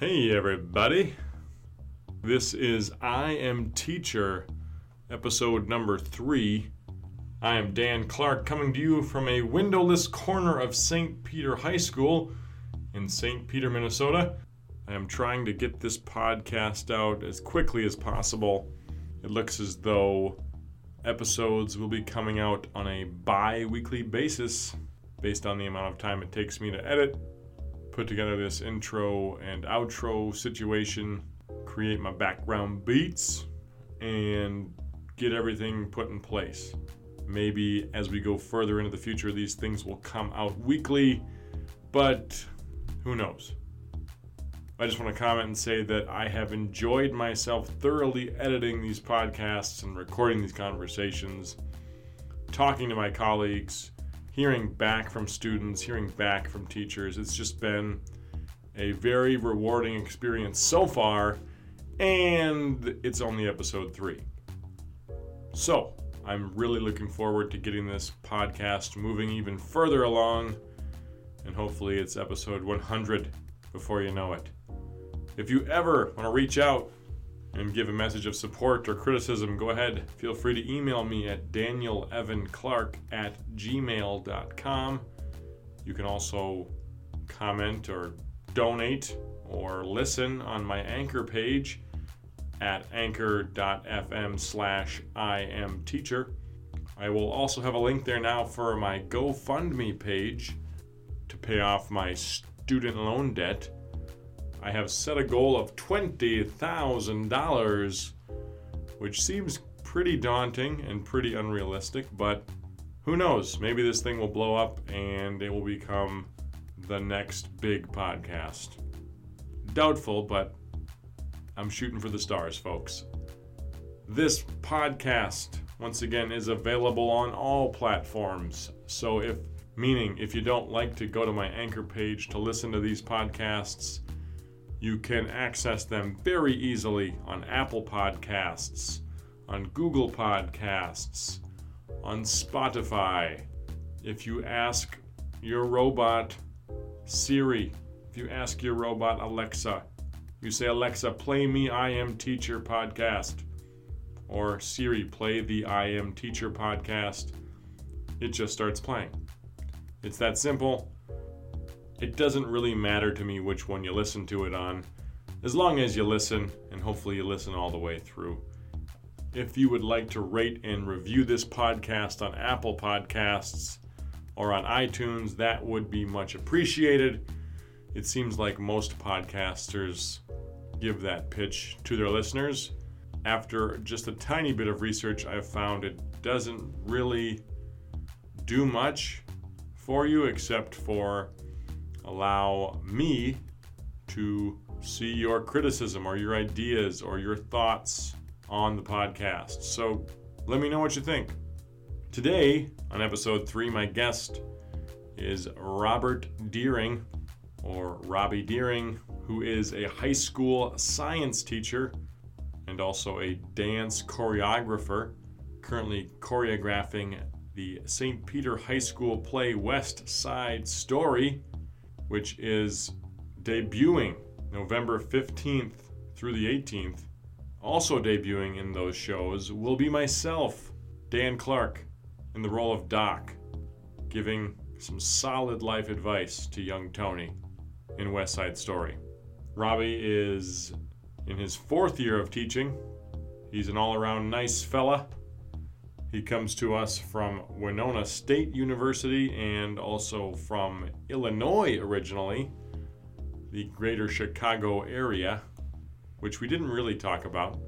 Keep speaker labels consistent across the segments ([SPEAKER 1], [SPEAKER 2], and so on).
[SPEAKER 1] Hey, everybody. This is I Am Teacher, episode number three. I am Dan Clark coming to you from a windowless corner of St. Peter High School in St. Peter, Minnesota. I am trying to get this podcast out as quickly as possible. It looks as though episodes will be coming out on a bi weekly basis based on the amount of time it takes me to edit, put together this intro and outro situation, create my background beats, and get everything put in place. Maybe as we go further into the future, these things will come out weekly, but who knows? I just want to comment and say that I have enjoyed myself thoroughly editing these podcasts and recording these conversations, talking to my colleagues, hearing back from students, hearing back from teachers. It's just been a very rewarding experience so far, and it's only episode three. So, I'm really looking forward to getting this podcast moving even further along, and hopefully, it's episode 100 before you know it. If you ever want to reach out and give a message of support or criticism, go ahead. Feel free to email me at danielevanclark at gmail.com. You can also comment or donate or listen on my anchor page at anchor.fm slash I am teacher. I will also have a link there now for my GoFundMe page to pay off my student loan debt. I have set a goal of $20,000, which seems pretty daunting and pretty unrealistic, but who knows? Maybe this thing will blow up and it will become the next big podcast. Doubtful, but I'm shooting for the stars, folks. This podcast, once again, is available on all platforms. So, if meaning if you don't like to go to my anchor page to listen to these podcasts, you can access them very easily on Apple Podcasts, on Google Podcasts, on Spotify. If you ask your robot Siri, if you ask your robot Alexa, you say, Alexa, play me I Am Teacher podcast, or Siri, play the I Am Teacher podcast, it just starts playing. It's that simple it doesn't really matter to me which one you listen to it on, as long as you listen, and hopefully you listen all the way through. If you would like to rate and review this podcast on Apple Podcasts or on iTunes, that would be much appreciated. It seems like most podcasters give that pitch to their listeners. After just a tiny bit of research, I've found it doesn't really do much for you except for allow me to see your criticism or your ideas or your thoughts on the podcast. So let me know what you think. Today, on episode three, my guest is Robert Deering, or Robbie Deering, who is a high school science teacher and also a dance choreographer, currently choreographing the St. Peter High School play West Side Story which is debuting November 15th through the 18th. Also debuting in those shows will be myself, Dan Clark, in the role of Doc, giving some solid life advice to young Tony in West Side Story. Robbie is in his fourth year of teaching. He's an all around nice fella he comes to us from Winona State University and also from Illinois originally, the greater Chicago area, which we didn't really talk about.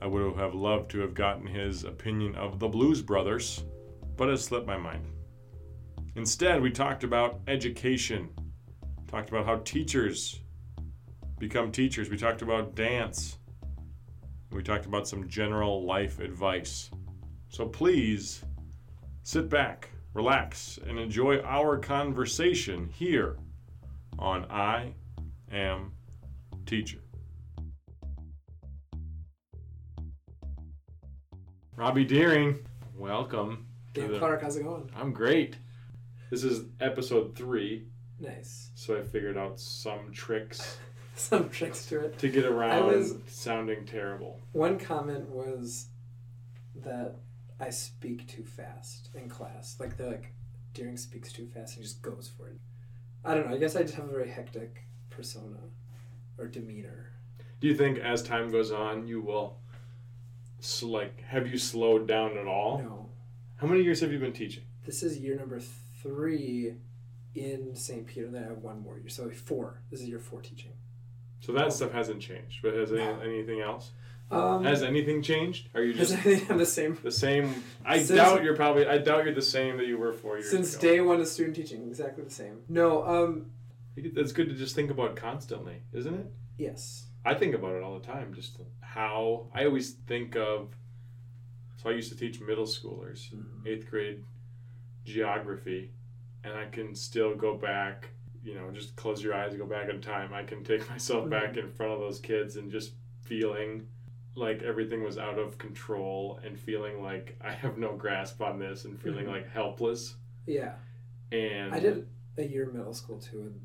[SPEAKER 1] I would have loved to have gotten his opinion of the Blues Brothers, but it slipped my mind. Instead, we talked about education, talked about how teachers become teachers, we talked about dance, we talked about some general life advice. So please sit back, relax, and enjoy our conversation here on I Am Teacher. Robbie Deering, welcome.
[SPEAKER 2] Dan the, Clark, how's it going?
[SPEAKER 1] I'm great. This is episode three.
[SPEAKER 2] Nice.
[SPEAKER 1] So I figured out some tricks
[SPEAKER 2] some tricks to it.
[SPEAKER 1] to get around
[SPEAKER 2] was-
[SPEAKER 1] sounding terrible.
[SPEAKER 2] One comment was that I speak too fast in class. Like they're like, Deering speaks too fast. and just goes for it. I don't know. I guess I just have a very hectic persona or demeanor.
[SPEAKER 1] Do you think as time goes on, you will, s- like, have you slowed down at all?
[SPEAKER 2] No,
[SPEAKER 1] How many years have you been teaching?
[SPEAKER 2] this is year number three in St. Peter. Then I have one more year, so four. This is year four teaching.
[SPEAKER 1] So that stuff hasn't changed. But has any, anything else?
[SPEAKER 2] Um,
[SPEAKER 1] Has anything changed? Are you
[SPEAKER 2] has
[SPEAKER 1] just
[SPEAKER 2] anything have the same
[SPEAKER 1] the same? I
[SPEAKER 2] Since-
[SPEAKER 1] doubt you're probably. I doubt you're the same that you were four years
[SPEAKER 2] since
[SPEAKER 1] ago.
[SPEAKER 2] day one of student teaching? Exactly the same. No. Um.
[SPEAKER 1] That's good to just think about constantly, isn't it?
[SPEAKER 2] Yes.
[SPEAKER 1] I think about it all the time. Just how I always think of. So I used to teach middle schoolers, eighth grade geography, and I can still go back. You know, just close your eyes and go back in time. I can take myself back in front of those kids and just feeling like everything was out of control and feeling like I have no grasp on this and feeling
[SPEAKER 2] Mhm.
[SPEAKER 1] like helpless.
[SPEAKER 2] Yeah.
[SPEAKER 1] And
[SPEAKER 2] I did a year middle school too, and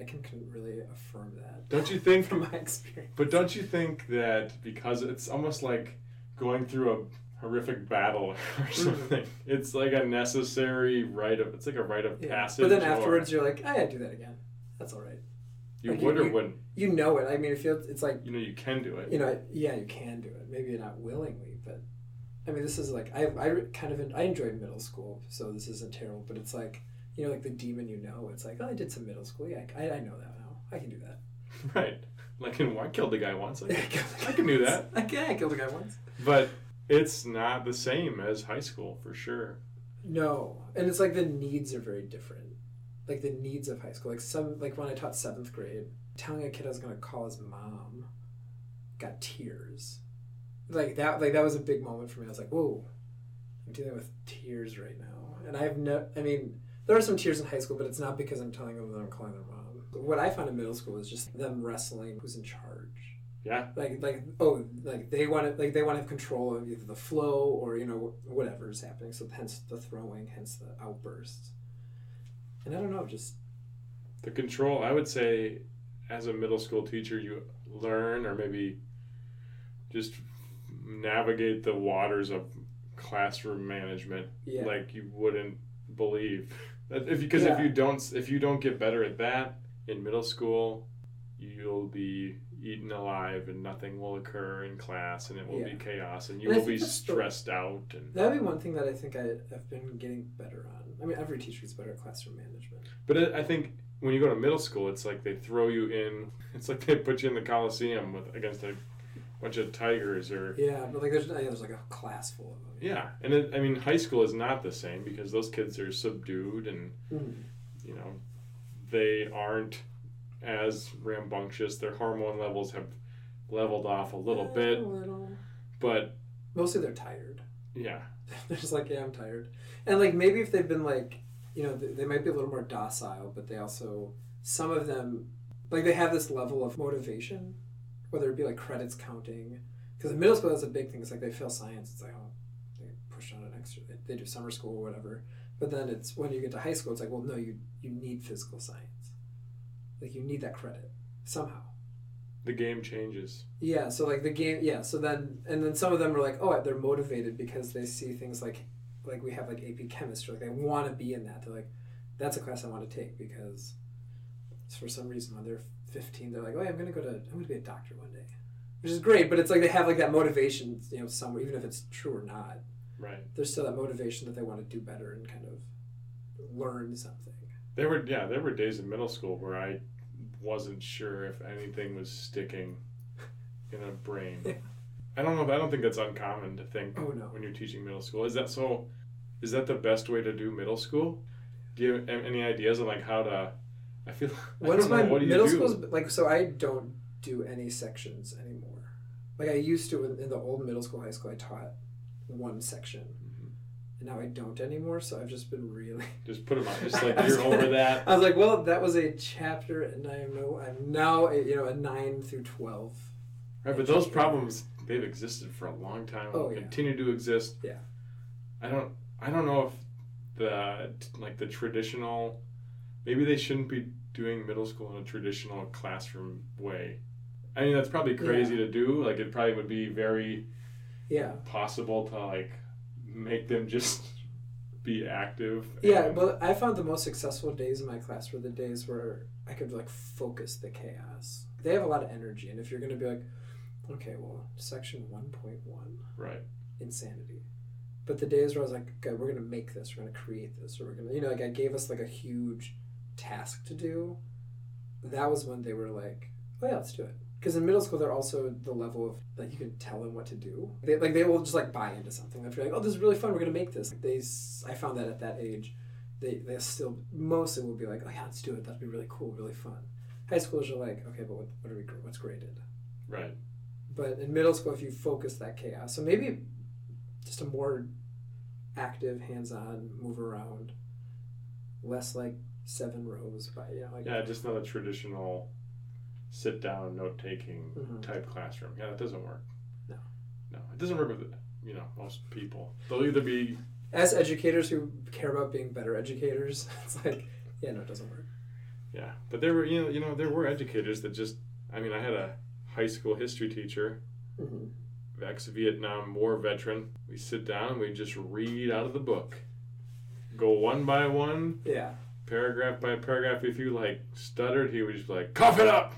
[SPEAKER 2] I can, can really affirm that
[SPEAKER 1] Don't you think
[SPEAKER 2] from my experience.
[SPEAKER 1] But don't you think that because it's almost like going through a horrific battle or something, it's like a necessary rite of it's like a rite of
[SPEAKER 2] Yeah.
[SPEAKER 1] passage.
[SPEAKER 2] But then
[SPEAKER 1] or
[SPEAKER 2] afterwards, you're like, I gotta do that again. That's all right.
[SPEAKER 1] You
[SPEAKER 2] like
[SPEAKER 1] would
[SPEAKER 2] you-
[SPEAKER 1] or wouldn't.
[SPEAKER 2] You know it. I mean, it feels it's like
[SPEAKER 1] You know you can do it.
[SPEAKER 2] you know, yeah, you can do it. Maybe not willingly, but I mean, this is like I I kind of I enjoyed middle school, so this isn't terrible. But it's like you know, like the demon you know. It's like oh, I did some middle school. Yeah, I, I know that now. I can do that.
[SPEAKER 1] Right. Like in I killed a guy once. Like,
[SPEAKER 2] I a
[SPEAKER 1] I can do that.
[SPEAKER 2] I can. I killed a guy once.
[SPEAKER 1] But it's not the same as high school for sure.
[SPEAKER 2] No, and it's like the needs are very different. Like the needs of high school. Like some like when I taught seventh grade, telling a kid I was gonna call his mom, got tears. Like that. Like that was a big moment for me. I was like, whoa, I'm dealing with tears right now, and I have no. I mean, there are some tears in high school, but it's not because I'm telling them that I'm calling their mom. What I found in middle school is just them wrestling who's in charge
[SPEAKER 1] Yeah.
[SPEAKER 2] like like oh like they want to like they want to have control of either the flow or you know whatever is happening so hence the throwing hence the outbursts and i don't know just
[SPEAKER 1] The control, I would say, as a middle school teacher, you learn or maybe just navigate the waters of classroom management
[SPEAKER 2] yeah.
[SPEAKER 1] like you wouldn't believe. If because if you don't if you don't get better at that in middle school, you'll be eaten alive and nothing will occur in class and it will be chaos and you
[SPEAKER 2] And
[SPEAKER 1] will be
[SPEAKER 2] that's the-
[SPEAKER 1] stressed out and
[SPEAKER 2] that'd be one thing that i think I, i've been getting better on i mean every teacher gets better at classroom management
[SPEAKER 1] But it, I think when you go to middle school, it's like they throw you in. It's like they put you in the coliseum with against a bunch of tigers, or
[SPEAKER 2] yeah but like there's, there's like a class full of them
[SPEAKER 1] yeah. And it, I mean, high school is not the same because those kids are subdued, and
[SPEAKER 2] Mhm.
[SPEAKER 1] you know, they aren't as rambunctious. Their hormone levels have leveled off a little
[SPEAKER 2] a
[SPEAKER 1] bit,
[SPEAKER 2] little
[SPEAKER 1] but
[SPEAKER 2] mostly they're tired
[SPEAKER 1] yeah,
[SPEAKER 2] they're just like, yeah, I'm tired. And like maybe if they've been like, you know, they, might be a little more docile, but they also some of them like they have this level of motivation, whether it be like credits counting. Because in middle school, that's a big thing. It's like they fail science. It's like oh, they push on an extra. They do summer school or whatever. But then it's when you get to high school, it's like, well, no, you you need physical science. Like you need that credit somehow.
[SPEAKER 1] The game changes.
[SPEAKER 2] Yeah, so like the game, yeah. So then, and then some of them are like, oh, they're motivated because they see things like, like we have like AP chemistry. Like they want to be in that. They're like, that's a class I want to take because, for some reason, when they're fifteen, they're like, oh, yeah, I'm gonna go to, I'm gonna be a doctor one day, which is great. But it's like they have like that motivation, you know, somewhere, even if it's true or not.
[SPEAKER 1] Right.
[SPEAKER 2] There's still that motivation that they want to do better and kind of learn something.
[SPEAKER 1] There were yeah, there were days in middle school where I wasn't sure if anything was sticking in a brain.
[SPEAKER 2] Yeah.
[SPEAKER 1] I don't know. I don't think that's uncommon to think
[SPEAKER 2] Oh no.
[SPEAKER 1] when you're teaching middle school. Is that so? Is that the best way to do middle school? Do you have any ideas on like how to? I feel. I don't know,
[SPEAKER 2] my
[SPEAKER 1] what
[SPEAKER 2] middle
[SPEAKER 1] do?
[SPEAKER 2] school's like, so I don't do any sections anymore. Like I used to in, the old middle school, high school. I taught one section. And now I don't anymore. So I've just been really.
[SPEAKER 1] Just put them on. Just like you're over that.
[SPEAKER 2] I was like, well, that was a chapter, and I am no, I'm now a, you know a nine through twelve.
[SPEAKER 1] Right, but those problems they've existed for a long time.
[SPEAKER 2] Oh, yeah.
[SPEAKER 1] Continue to exist.
[SPEAKER 2] Yeah.
[SPEAKER 1] I don't. I don't know if the like the traditional. Maybe they shouldn't be doing middle school in a traditional classroom way. I mean, that's probably crazy to do. Like, it probably would be very
[SPEAKER 2] Yeah.
[SPEAKER 1] possible to like make them just be active.
[SPEAKER 2] Yeah, but I found the most successful days in my class were the days where I could like focus the chaos. They have a lot of energy, and if you're going to be like, okay, well, section 1.1,
[SPEAKER 1] right.
[SPEAKER 2] insanity. But the days where I was like, okay, we're going to make this, we're going to create this, or we're going to, you know, like I gave us like a huge task to do. That was when they were like, oh yeah, let's do it. Because in middle school, they're also the level of like you can tell them what to do. They like they will just like buy into something. If you're like, oh, this is really fun, we're gonna make this. Like, they, I found that at that age, they they still mostly will be like, oh yeah, let's do it. That'd be really cool, really fun. High schoolers are like, okay, but what, what are we what's graded?
[SPEAKER 1] Right.
[SPEAKER 2] But in middle school, if you focus that chaos, so maybe just a more active, hands-on, move around, less like seven rows by you know like
[SPEAKER 1] Yeah, just not a traditional sit down note taking
[SPEAKER 2] Mhm.
[SPEAKER 1] type classroom. Yeah, that doesn't work.
[SPEAKER 2] No.
[SPEAKER 1] No, it doesn't work with you know most people. They'll either be
[SPEAKER 2] as educators who care about being better educators, it's like, yeah, no, it doesn't work.
[SPEAKER 1] yeah, but there were you know you know there were educators that just I mean I had a high school history teacher,
[SPEAKER 2] hmm
[SPEAKER 1] ex Vietnam War veteran. We sit down, we just read out of the book, go one by one,
[SPEAKER 2] Yeah.
[SPEAKER 1] paragraph by paragraph. If you like stuttered, he would just be like cough it up,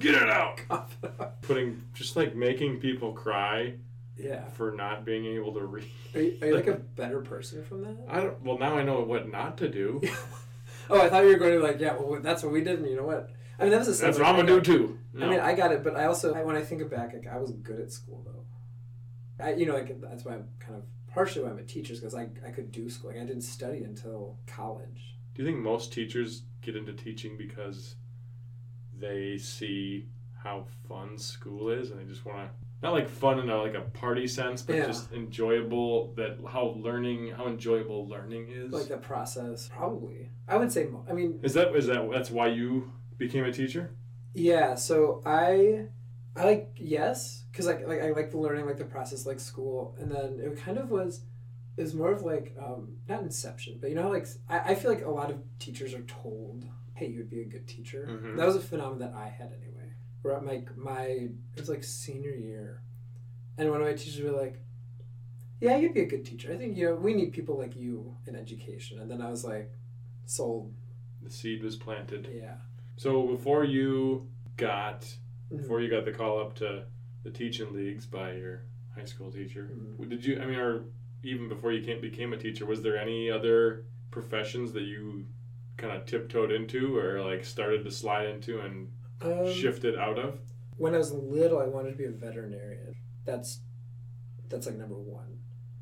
[SPEAKER 1] get it out. Putting just like making people cry
[SPEAKER 2] yeah.
[SPEAKER 1] for not being able to read.
[SPEAKER 2] Are you, are you like a better person from that?
[SPEAKER 1] I don't. Well, now I know what not to do.
[SPEAKER 2] oh, I thought you were going to be like, yeah, well, that's what we did, and you know what? I mean, that was the same.
[SPEAKER 1] That's what I'm gonna do too.
[SPEAKER 2] I mean, I got it, but I also, I, when I think back, like, I was good at school though. I, you know, like that's why I'm kind of partially why I'm a teacher because I, I could do school. Like I didn't study until college.
[SPEAKER 1] do you think most teachers get into teaching because they see how fun school is and they just want to not like fun in a like a party sense, but
[SPEAKER 2] Yeah.
[SPEAKER 1] just enjoyable that how learning how enjoyable learning is.
[SPEAKER 2] Like the process, probably. I would say, I mean,
[SPEAKER 1] is that is that that's why you became a teacher?
[SPEAKER 2] Yeah, so I I like yes, because like like I like the learning, like the process, like school, and then it kind of was it was more of like um, not inception, but you know how, like I, I feel like a lot of teachers are told, hey, you would be a good teacher.
[SPEAKER 1] Mhm.
[SPEAKER 2] That was a phenomenon that I had anyway. Where at my my it was like senior year, and one of my teachers were like, yeah, you'd be a good teacher. I think you know we need people like you in education. And then I was like, sold.
[SPEAKER 1] The seed was planted.
[SPEAKER 2] Yeah.
[SPEAKER 1] So before you got
[SPEAKER 2] Mhm.
[SPEAKER 1] before you got the call up to the teaching leagues by your high school teacher,
[SPEAKER 2] Mhm.
[SPEAKER 1] did you? I mean, or even before you came, became a teacher, was there any other professions that you kind of tiptoed into or like started to slide into and
[SPEAKER 2] Um,
[SPEAKER 1] shifted out of?
[SPEAKER 2] when I was little, I wanted to be a veterinarian. That's that's like number one.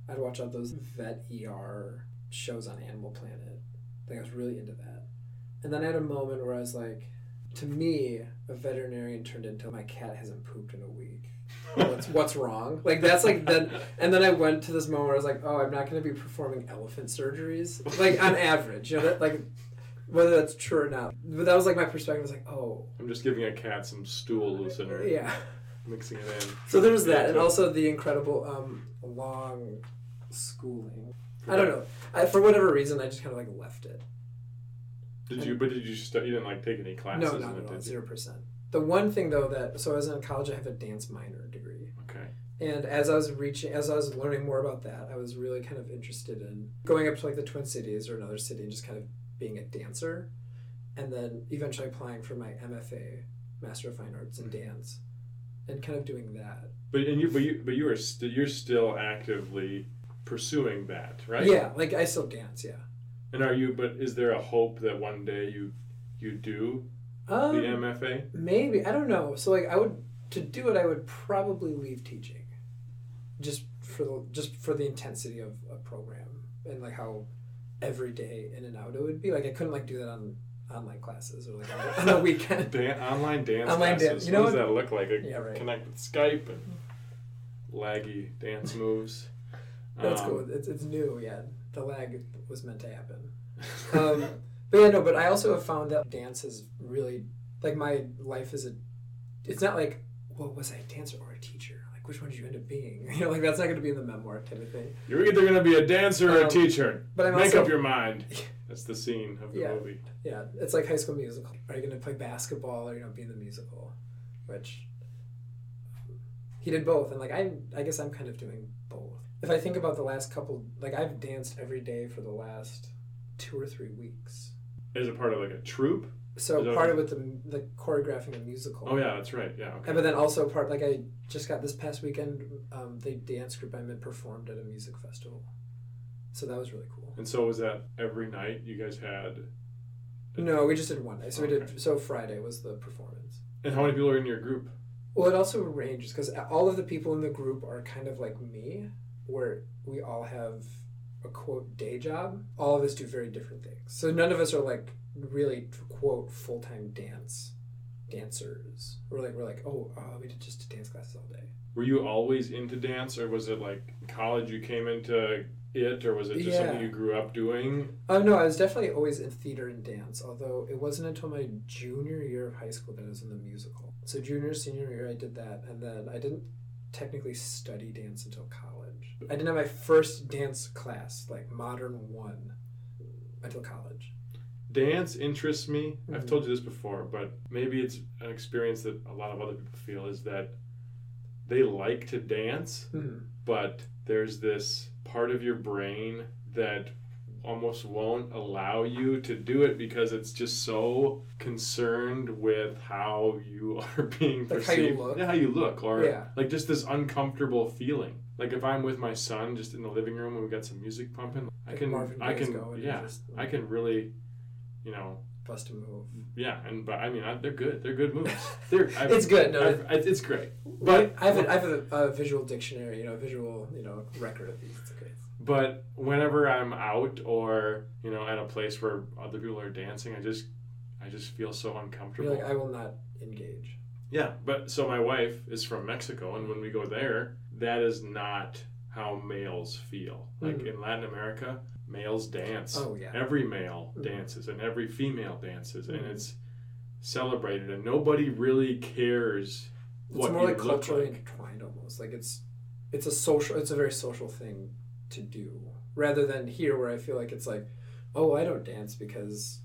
[SPEAKER 2] I'd watch all those vet ER shows on Animal Planet. Like I was really into that. And then I had a moment where I was like, to me, a veterinarian turned into my cat hasn't pooped in a week. What's what's wrong? Like that's like then and then I went to this moment where I was like, oh, I'm not going to be performing elephant surgeries. Like on average, you know, that, like whether that's true or not. But that was like my perspective. I was like, oh,
[SPEAKER 1] I'm just giving a cat some stool loosener,
[SPEAKER 2] yeah.
[SPEAKER 1] mixing it in.
[SPEAKER 2] So there was that, and also the incredible um, long schooling. I don't know. I, for whatever reason, I just kind of like left it.
[SPEAKER 1] Did you? But did you? St- you didn't like take any classes?
[SPEAKER 2] No, not at all. Zero percent. The one thing though that so I was in college, I have a dance minor degree,
[SPEAKER 1] Okay.
[SPEAKER 2] and as I was reaching, as I was learning more about that, I was really kind of interested in going up to like the Twin Cities or another city and just kind of being a dancer, and then eventually applying for my MFA, Master of Fine Arts in Dance, and kind of doing that.
[SPEAKER 1] But and you, but you, but you are st- you're still actively pursuing that, right?
[SPEAKER 2] Yeah, like I still dance. Yeah.
[SPEAKER 1] And are you? But is there a hope that one day you you do
[SPEAKER 2] Um,
[SPEAKER 1] the MFA?
[SPEAKER 2] Maybe I don't know. So like I would to do it, I would probably leave teaching, just for the just for the intensity of a program and like how every day in and out it would be. Like I couldn't like do that on online classes or like on the weekend.
[SPEAKER 1] Dan- online dance
[SPEAKER 2] Online
[SPEAKER 1] classes.
[SPEAKER 2] dance. You know
[SPEAKER 1] what does that look like? I
[SPEAKER 2] Yeah, right.
[SPEAKER 1] Connect with Skype and laggy dance moves.
[SPEAKER 2] That's
[SPEAKER 1] Um,
[SPEAKER 2] cool. It's, it's new. Yeah, the lag was meant to happen. Um, but yeah, no. But I also have found that dance is really like my life is a. It's not like what was I a dancer or a teacher? Which one did you end up being? You know, like that's not going to be in the memoir type of thing.
[SPEAKER 1] You're either gonna be a dancer or a
[SPEAKER 2] Um,
[SPEAKER 1] teacher.
[SPEAKER 2] but I'm
[SPEAKER 1] Make
[SPEAKER 2] also-
[SPEAKER 1] up your mind. That's the scene of the
[SPEAKER 2] Yeah.
[SPEAKER 1] movie.
[SPEAKER 2] Yeah, it's like High School Musical. Are you going to play basketball or you know be in the musical? Which he did both, and like I, I guess I'm kind of doing both. If I think about the last couple, like I've danced every day for the last two or three weeks.
[SPEAKER 1] As a part of like a troupe?
[SPEAKER 2] So part of it, the the choreographing a musical.
[SPEAKER 1] Oh yeah, that's right. Yeah. Okay.
[SPEAKER 2] And, but then also part like I just got this past weekend, um, the dance group I'm in performed at a music festival, so that was really cool.
[SPEAKER 1] And so was that every night you guys had?
[SPEAKER 2] No, we just did one night. So we did. So Friday was the performance.
[SPEAKER 1] And how many people are in your group?
[SPEAKER 2] Well, it also ranges because all of the people in the group are kind of like me, where we all have a quote day job. All of us do very different things. So none of us are like really quote full time dance dancers. We're like we're like oh uh, we did just dance classes all day.
[SPEAKER 1] Were you always into dance, or was it like college you came into it, or was it just something you grew up doing?
[SPEAKER 2] Oh no, I was definitely always in theater and dance. Although it wasn't until my junior year of high school that I was in the musical. So junior, senior year, I did that, and then I didn't technically study dance until college. I didn't have my first dance class, like modern one, until college.
[SPEAKER 1] Dance interests me. I've
[SPEAKER 2] Mhm.
[SPEAKER 1] told you this before, but maybe it's an experience that a lot of other people feel is that they like to dance,
[SPEAKER 2] Hmm.
[SPEAKER 1] but there's this part of your brain that almost won't allow you to do it because it's just so concerned with how you are being
[SPEAKER 2] Like how you
[SPEAKER 1] perceived
[SPEAKER 2] look?
[SPEAKER 1] Yeah, how you look or
[SPEAKER 2] Yeah.
[SPEAKER 1] like just this uncomfortable feeling like if i'm with my son just in the living room and we got some music pumping i can i can
[SPEAKER 2] going
[SPEAKER 1] yeah
[SPEAKER 2] just,
[SPEAKER 1] i can really you know
[SPEAKER 2] Bust a move.
[SPEAKER 1] yeah and but i mean I, they're good they're good moves they're
[SPEAKER 2] It's good, no,
[SPEAKER 1] I've- it's great but
[SPEAKER 2] I have a, I have a, a visual dictionary, you know, a visual, you know, record of these. It's okay.
[SPEAKER 1] But whenever I'm out or you know at a place where other people are dancing, I just I just feel so uncomfortable.
[SPEAKER 2] You're like, I will not engage.
[SPEAKER 1] yeah, but so my wife is from Mexico, and when we go there, that is not how males feel. Like
[SPEAKER 2] Mhm.
[SPEAKER 1] in Latin America, males dance.
[SPEAKER 2] Oh yeah.
[SPEAKER 1] Every male
[SPEAKER 2] Mhm.
[SPEAKER 1] dances, and every female dances, and
[SPEAKER 2] Mhm.
[SPEAKER 1] it's celebrated, and nobody really cares
[SPEAKER 2] It's
[SPEAKER 1] what
[SPEAKER 2] more like culturally
[SPEAKER 1] like.
[SPEAKER 2] intertwined almost. Like it's it's a social it's a very social thing to do. Rather than here where I feel like it's like, oh I don't dance because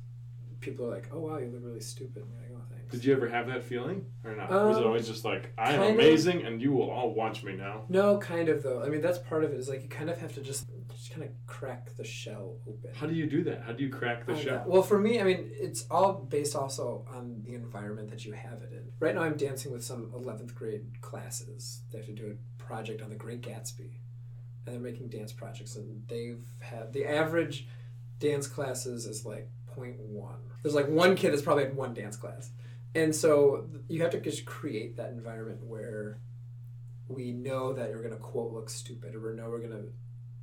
[SPEAKER 2] people are like, Oh wow, you look really stupid and you're like, Oh thanks.
[SPEAKER 1] Did you ever have that feeling or not? Was it
[SPEAKER 2] Um,
[SPEAKER 1] always just like I am
[SPEAKER 2] kind of.
[SPEAKER 1] amazing, and you will all watch me now?
[SPEAKER 2] No, kind of though. I mean that's part of it is like you kind of have to just just kind of crack the shell open.
[SPEAKER 1] How do you do that? How do you crack the
[SPEAKER 2] Oh,
[SPEAKER 1] shell?
[SPEAKER 2] yeah. Well, for me, I mean, it's all based also on the environment that you have it in. Right now, I'm dancing with some 11th grade classes. They have to do a project on the Great Gatsby, and they're making dance projects. And they've had the average dance classes is like 0.1. There's like one kid that's probably had one dance class, and so you have to just create that environment where we know that you're gonna quote look stupid, or we know we're gonna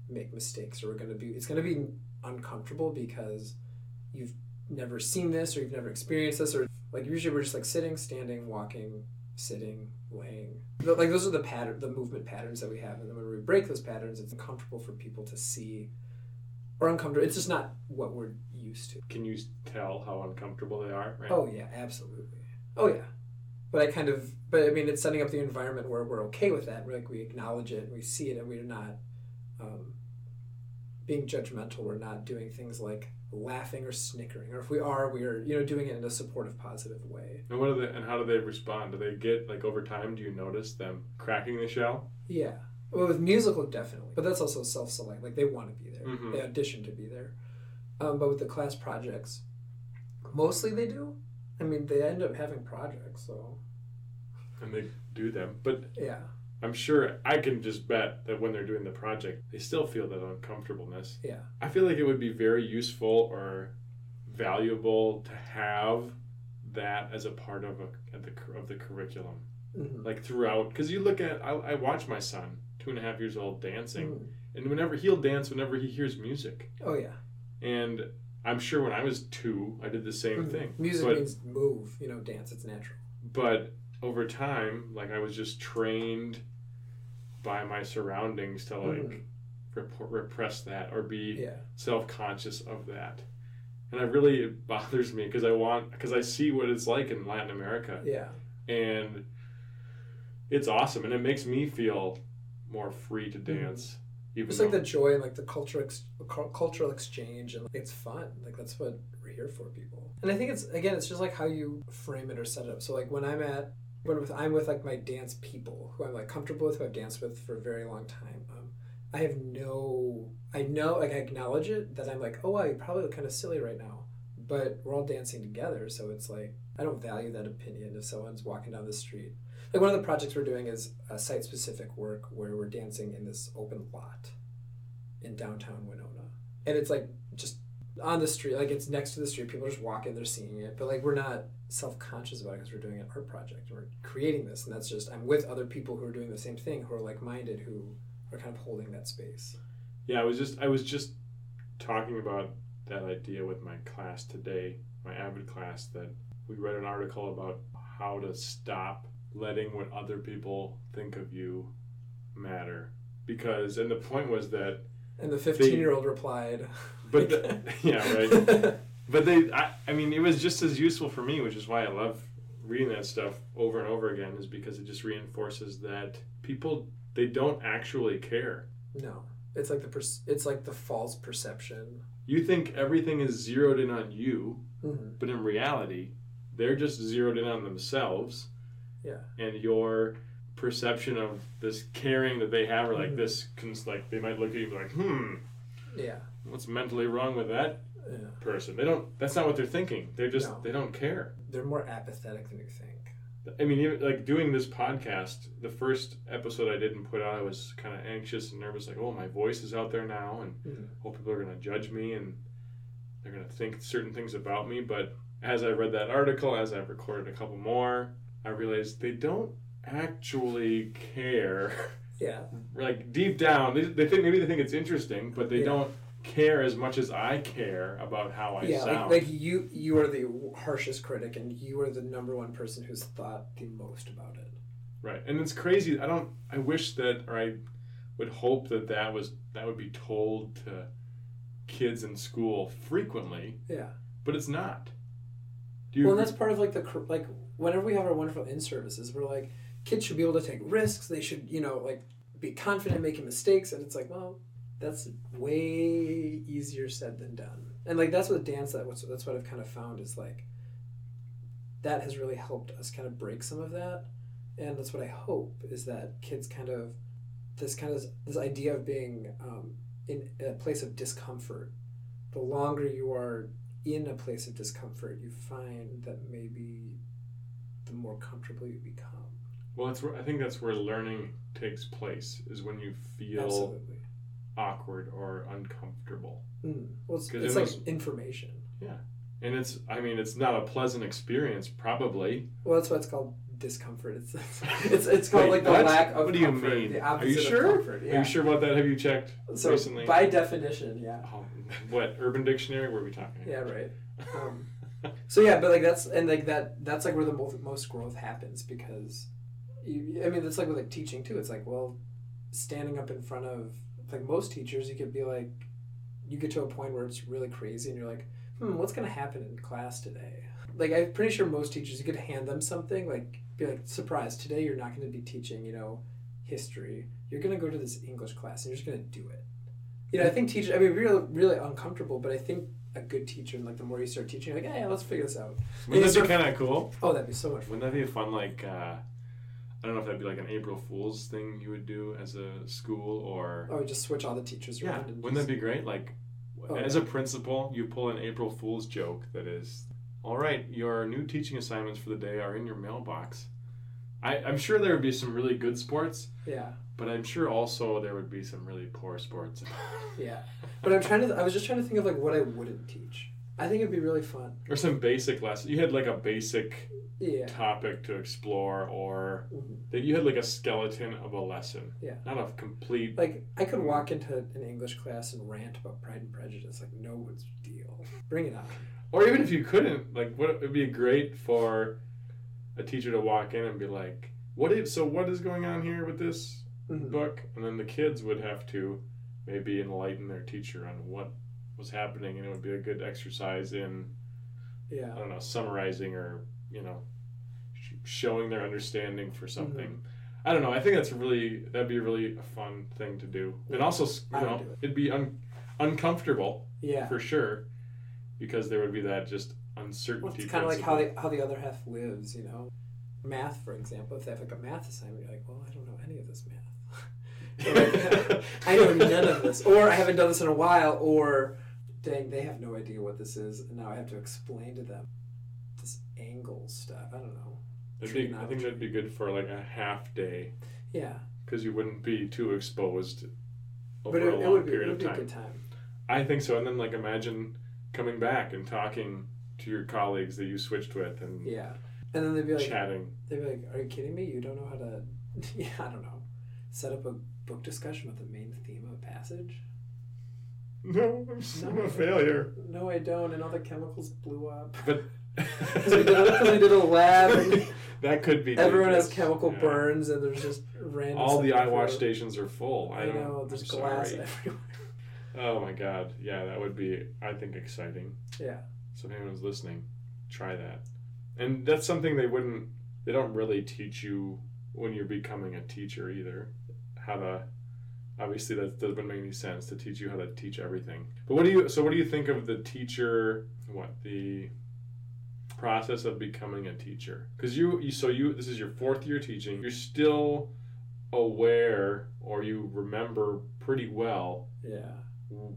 [SPEAKER 2] make mistakes, or we're gonna be. It's gonna be uncomfortable because you've never seen this or you've never experienced this or like usually we're just like sitting standing walking sitting laying like those are the pattern the movement patterns that we have and then when we break those patterns it's uncomfortable for people to see or uncomfortable it's just not what we're used to
[SPEAKER 1] Can you tell how uncomfortable they are? Right.
[SPEAKER 2] oh yeah absolutely oh yeah but i kind of but i mean it's setting up the environment where we're okay with that we're like we acknowledge it and we see it and we're not um, being judgmental we're not doing things like laughing or snickering or if we are we are you know doing it in a supportive positive way
[SPEAKER 1] And what are they? And how do they respond? Do they get like over time? Do you notice them cracking the shell?
[SPEAKER 2] yeah well with musical definitely but that's also self-select like they want to be there
[SPEAKER 1] Mhm.
[SPEAKER 2] they audition to be there um, but with the class projects mostly they do i mean they end up having projects so
[SPEAKER 1] And they do them, but
[SPEAKER 2] yeah
[SPEAKER 1] I'm sure I can just bet that when they're doing the project, they still feel that uncomfortableness.
[SPEAKER 2] Yeah.
[SPEAKER 1] I feel like it would be very useful or valuable to have that as a part of a the of the curriculum,
[SPEAKER 2] Mhm.
[SPEAKER 1] like throughout. Because you look at, I, I watch my son, two and a half years old, dancing,
[SPEAKER 2] Mhm.
[SPEAKER 1] and whenever he'll dance, whenever he hears music,
[SPEAKER 2] oh yeah
[SPEAKER 1] and I'm sure when I was two, I did the same
[SPEAKER 2] Mhm.
[SPEAKER 1] thing.
[SPEAKER 2] music
[SPEAKER 1] but,
[SPEAKER 2] means move you know dance it's natural
[SPEAKER 1] but over time, like I was just trained by my surroundings to like
[SPEAKER 2] mm-hmm.
[SPEAKER 1] rep- repress that or be
[SPEAKER 2] yeah
[SPEAKER 1] self-conscious of that. And I really it bothers me because I want because I see what it's like in Latin America
[SPEAKER 2] yeah
[SPEAKER 1] and it's awesome, and it makes me feel more free to mm-hmm. dance. Even
[SPEAKER 2] It's like the joy and like the culture ex- cultural exchange and like, it's fun. Like that's what we're here for, people. And I think it's again, it's just like how you frame it or set it up. So like when I'm at when with I'm with like my dance people who I'm like comfortable with, who I've danced with for a very long time. Um, I have no, I know like I acknowledge it that I'm like, oh, I probably look kind of silly right now, but we're all dancing together, so it's like I don't value that opinion if someone's walking down the street. Like one of the projects we're doing is a site specific work where we're dancing in this open lot in downtown Winona. And it's like just on the street, like it's next to the street. People are just walking, they're seeing it. But like we're not self conscious about it because we're doing an art project. We're creating this. And that's just, I'm with other people who are doing the same thing, who are like minded, who are kind of holding that space.
[SPEAKER 1] Yeah, I was just I was just talking about that idea with my class today, my avid class that we read an article about how to stop letting what other people think of you matter. Because and the point was that
[SPEAKER 2] And the 15 year old replied,
[SPEAKER 1] but the, yeah, right. But they I, I mean it was just as useful for me, which is why I love reading that stuff over and over again is because it just reinforces that people they don't actually care.
[SPEAKER 2] no. It's like the per- it's like the false perception.
[SPEAKER 1] You think everything is zeroed in on you,
[SPEAKER 2] hmm
[SPEAKER 1] but in reality, they're just zeroed in on themselves.
[SPEAKER 2] Yeah.
[SPEAKER 1] And your perception of this caring that they have, or like
[SPEAKER 2] Mhm.
[SPEAKER 1] this, like they might look at you and be like, hmm,
[SPEAKER 2] Yeah.
[SPEAKER 1] What's mentally wrong with that
[SPEAKER 2] Yeah.
[SPEAKER 1] person? They don't. That's not what they're thinking. They're just.
[SPEAKER 2] No.
[SPEAKER 1] They don't care.
[SPEAKER 2] They're more apathetic than you think.
[SPEAKER 1] I mean, even, like doing this podcast, the first episode I didn't put out, I was kind of anxious and nervous, like, oh, my voice is out there now, and
[SPEAKER 2] Mhm.
[SPEAKER 1] hope people are going to judge me and they're going to think certain things about me. But as I read that article, as I've recorded a couple more, I realized they don't actually care.
[SPEAKER 2] Yeah.
[SPEAKER 1] like deep down, they, they think maybe they think it's interesting, but they
[SPEAKER 2] Yeah.
[SPEAKER 1] don't care as much as I care about how I
[SPEAKER 2] yeah,
[SPEAKER 1] sound.
[SPEAKER 2] like, like you you are the harshest critic and you are the number one person who's thought the most about it.
[SPEAKER 1] Right, and it's crazy. I don't. I wish that, or I would hope that that was that would be told to kids in school frequently,
[SPEAKER 2] Yeah.
[SPEAKER 1] but it's not. Do you?
[SPEAKER 2] Well, and that's part of like the like whenever we have our wonderful in services, we're like kids should be able to take risks. They should you know like be confident making mistakes, and it's like well that's way easier said than done. And like that's what dance that what's that's what I've kind of found is like that has really helped us kind of break some of that, and that's what I hope is that kids kind of this kind of this idea of being um, in a place of discomfort. The longer you are in a place of discomfort, you find that maybe the more comfortable you become.
[SPEAKER 1] well, that's where I think that's where learning takes place. Is when you feel
[SPEAKER 2] Absolutely.
[SPEAKER 1] Awkward or uncomfortable,
[SPEAKER 2] Mm. Well, it's, it's
[SPEAKER 1] in
[SPEAKER 2] like information. Yeah.
[SPEAKER 1] and it's. I mean, it's not a pleasant experience, probably.
[SPEAKER 2] Well, that's why it's called discomfort. It's it's, it's called
[SPEAKER 1] Wait,
[SPEAKER 2] like the
[SPEAKER 1] what?
[SPEAKER 2] lack of
[SPEAKER 1] What do you
[SPEAKER 2] comfort.
[SPEAKER 1] mean?
[SPEAKER 2] The
[SPEAKER 1] Are you sure?
[SPEAKER 2] comfort.
[SPEAKER 1] Are you sure about that? Have you checked
[SPEAKER 2] So
[SPEAKER 1] recently?
[SPEAKER 2] by definition, yeah.
[SPEAKER 1] Oh, what Urban Dictionary? What are we talking?
[SPEAKER 2] Yeah, right. Um, so yeah, but like that's and like that that's like where the most, most growth happens because you, I mean it's like with like teaching too. It's like well, standing up in front of like most teachers, you could be like, you get to a point where it's really crazy and you're like, hmm, what's gonna happen in class today? Like I'm pretty sure most teachers, you could hand them something like be like, surprise, today you're not going to be teaching, you know, history. You're going to go to this English class and you're just going to do it. You know, I think teachers, I mean, really, really uncomfortable, but I think a good teacher, and like the more you start teaching, you're like, hey, let's figure this out.
[SPEAKER 1] Wouldn't
[SPEAKER 2] Is
[SPEAKER 1] that be kind of cool?
[SPEAKER 2] Oh, that'd be so much fun.
[SPEAKER 1] Wouldn't that be a fun like? Uh, I don't know if that'd be like an April Fool's thing you would do as a school or.
[SPEAKER 2] Oh, just switch all the teachers
[SPEAKER 1] Yeah,
[SPEAKER 2] around. and
[SPEAKER 1] wouldn't that be great? Like,
[SPEAKER 2] Oh,
[SPEAKER 1] as
[SPEAKER 2] yeah.
[SPEAKER 1] a principal, you pull an April Fool's joke that is, all right, your new teaching assignments for the day are in your mailbox. I, I'm sure there would be some really good sports,
[SPEAKER 2] Yeah,
[SPEAKER 1] but I'm sure also there would be some really poor sports.
[SPEAKER 2] yeah. But I'm trying to, I was just trying to think of like what I wouldn't teach. I think it'd be really fun.
[SPEAKER 1] or some basic lesson. You had like a basic
[SPEAKER 2] Yeah.
[SPEAKER 1] topic to explore, or
[SPEAKER 2] Mhm.
[SPEAKER 1] that you had like a skeleton of a lesson.
[SPEAKER 2] Yeah.
[SPEAKER 1] Not a complete.
[SPEAKER 2] Like I could walk into an English class and rant about Pride and Prejudice, like no one's deal. Bring it on.
[SPEAKER 1] Or even if you couldn't, like, what it'd be great for a teacher to walk in and be like, "What is so? What is going on here with this
[SPEAKER 2] Mhm.
[SPEAKER 1] book?" And then the kids would have to maybe enlighten their teacher on what was happening, and it would be a good exercise in
[SPEAKER 2] Yeah.
[SPEAKER 1] I don't know summarizing or you know sh- showing their understanding for mm-hmm. something. I don't know. I think that's really that'd be a really a fun thing to do, and also you know
[SPEAKER 2] it.
[SPEAKER 1] it'd be un, uncomfortable
[SPEAKER 2] Yeah.
[SPEAKER 1] for sure, because there would be that just
[SPEAKER 2] Well,
[SPEAKER 1] uncertainty.
[SPEAKER 2] it's kind of like how the how the other half lives, you know. Math, for example, if they have like a math assignment, you're like, well, I don't know any of this math. I know none of this, or I haven't done this in a while, or dang, they have no idea what this is, and now I have to explain to them this angle stuff. I don't know.
[SPEAKER 1] It'd be, I think that'd be good for like a half day,
[SPEAKER 2] Yeah,
[SPEAKER 1] because you wouldn't be too exposed
[SPEAKER 2] but
[SPEAKER 1] over
[SPEAKER 2] it,
[SPEAKER 1] a
[SPEAKER 2] it would be, it
[SPEAKER 1] period
[SPEAKER 2] would
[SPEAKER 1] of
[SPEAKER 2] be
[SPEAKER 1] time.
[SPEAKER 2] good time.
[SPEAKER 1] I think so, and then like imagine coming back and talking to your colleagues that you switched with and
[SPEAKER 2] Yeah, and then they'd be like,
[SPEAKER 1] chatting.
[SPEAKER 2] they'd be like, "Are you kidding me? You don't know how to? yeah, I don't know. Set up a book discussion with the main theme of a passage."
[SPEAKER 1] No, I'm, s- I'm a failure.
[SPEAKER 2] No, I don't, and all the chemicals blew up.
[SPEAKER 1] But
[SPEAKER 2] Because we, did a- did a lab,
[SPEAKER 1] that could be.
[SPEAKER 2] everyone has chemical
[SPEAKER 1] Yeah.
[SPEAKER 2] burns, and there's just random.
[SPEAKER 1] All the
[SPEAKER 2] stuff
[SPEAKER 1] eye wash stations are full. I,
[SPEAKER 2] I know. There's
[SPEAKER 1] I'm
[SPEAKER 2] glass
[SPEAKER 1] sorry.
[SPEAKER 2] everywhere.
[SPEAKER 1] Oh my god. Yeah, that would be, I think, exciting.
[SPEAKER 2] Yeah.
[SPEAKER 1] So if anyone's listening, try that. And that's something they wouldn't, they don't really teach you when you're becoming a teacher either. How to, obviously that doesn't make any sense to teach you how to teach everything. But what do you, so what do you think of the teacher, what, the process of becoming a teacher? Because you, you, so you, this is your fourth year teaching, you're still aware or you remember pretty well
[SPEAKER 2] Yeah.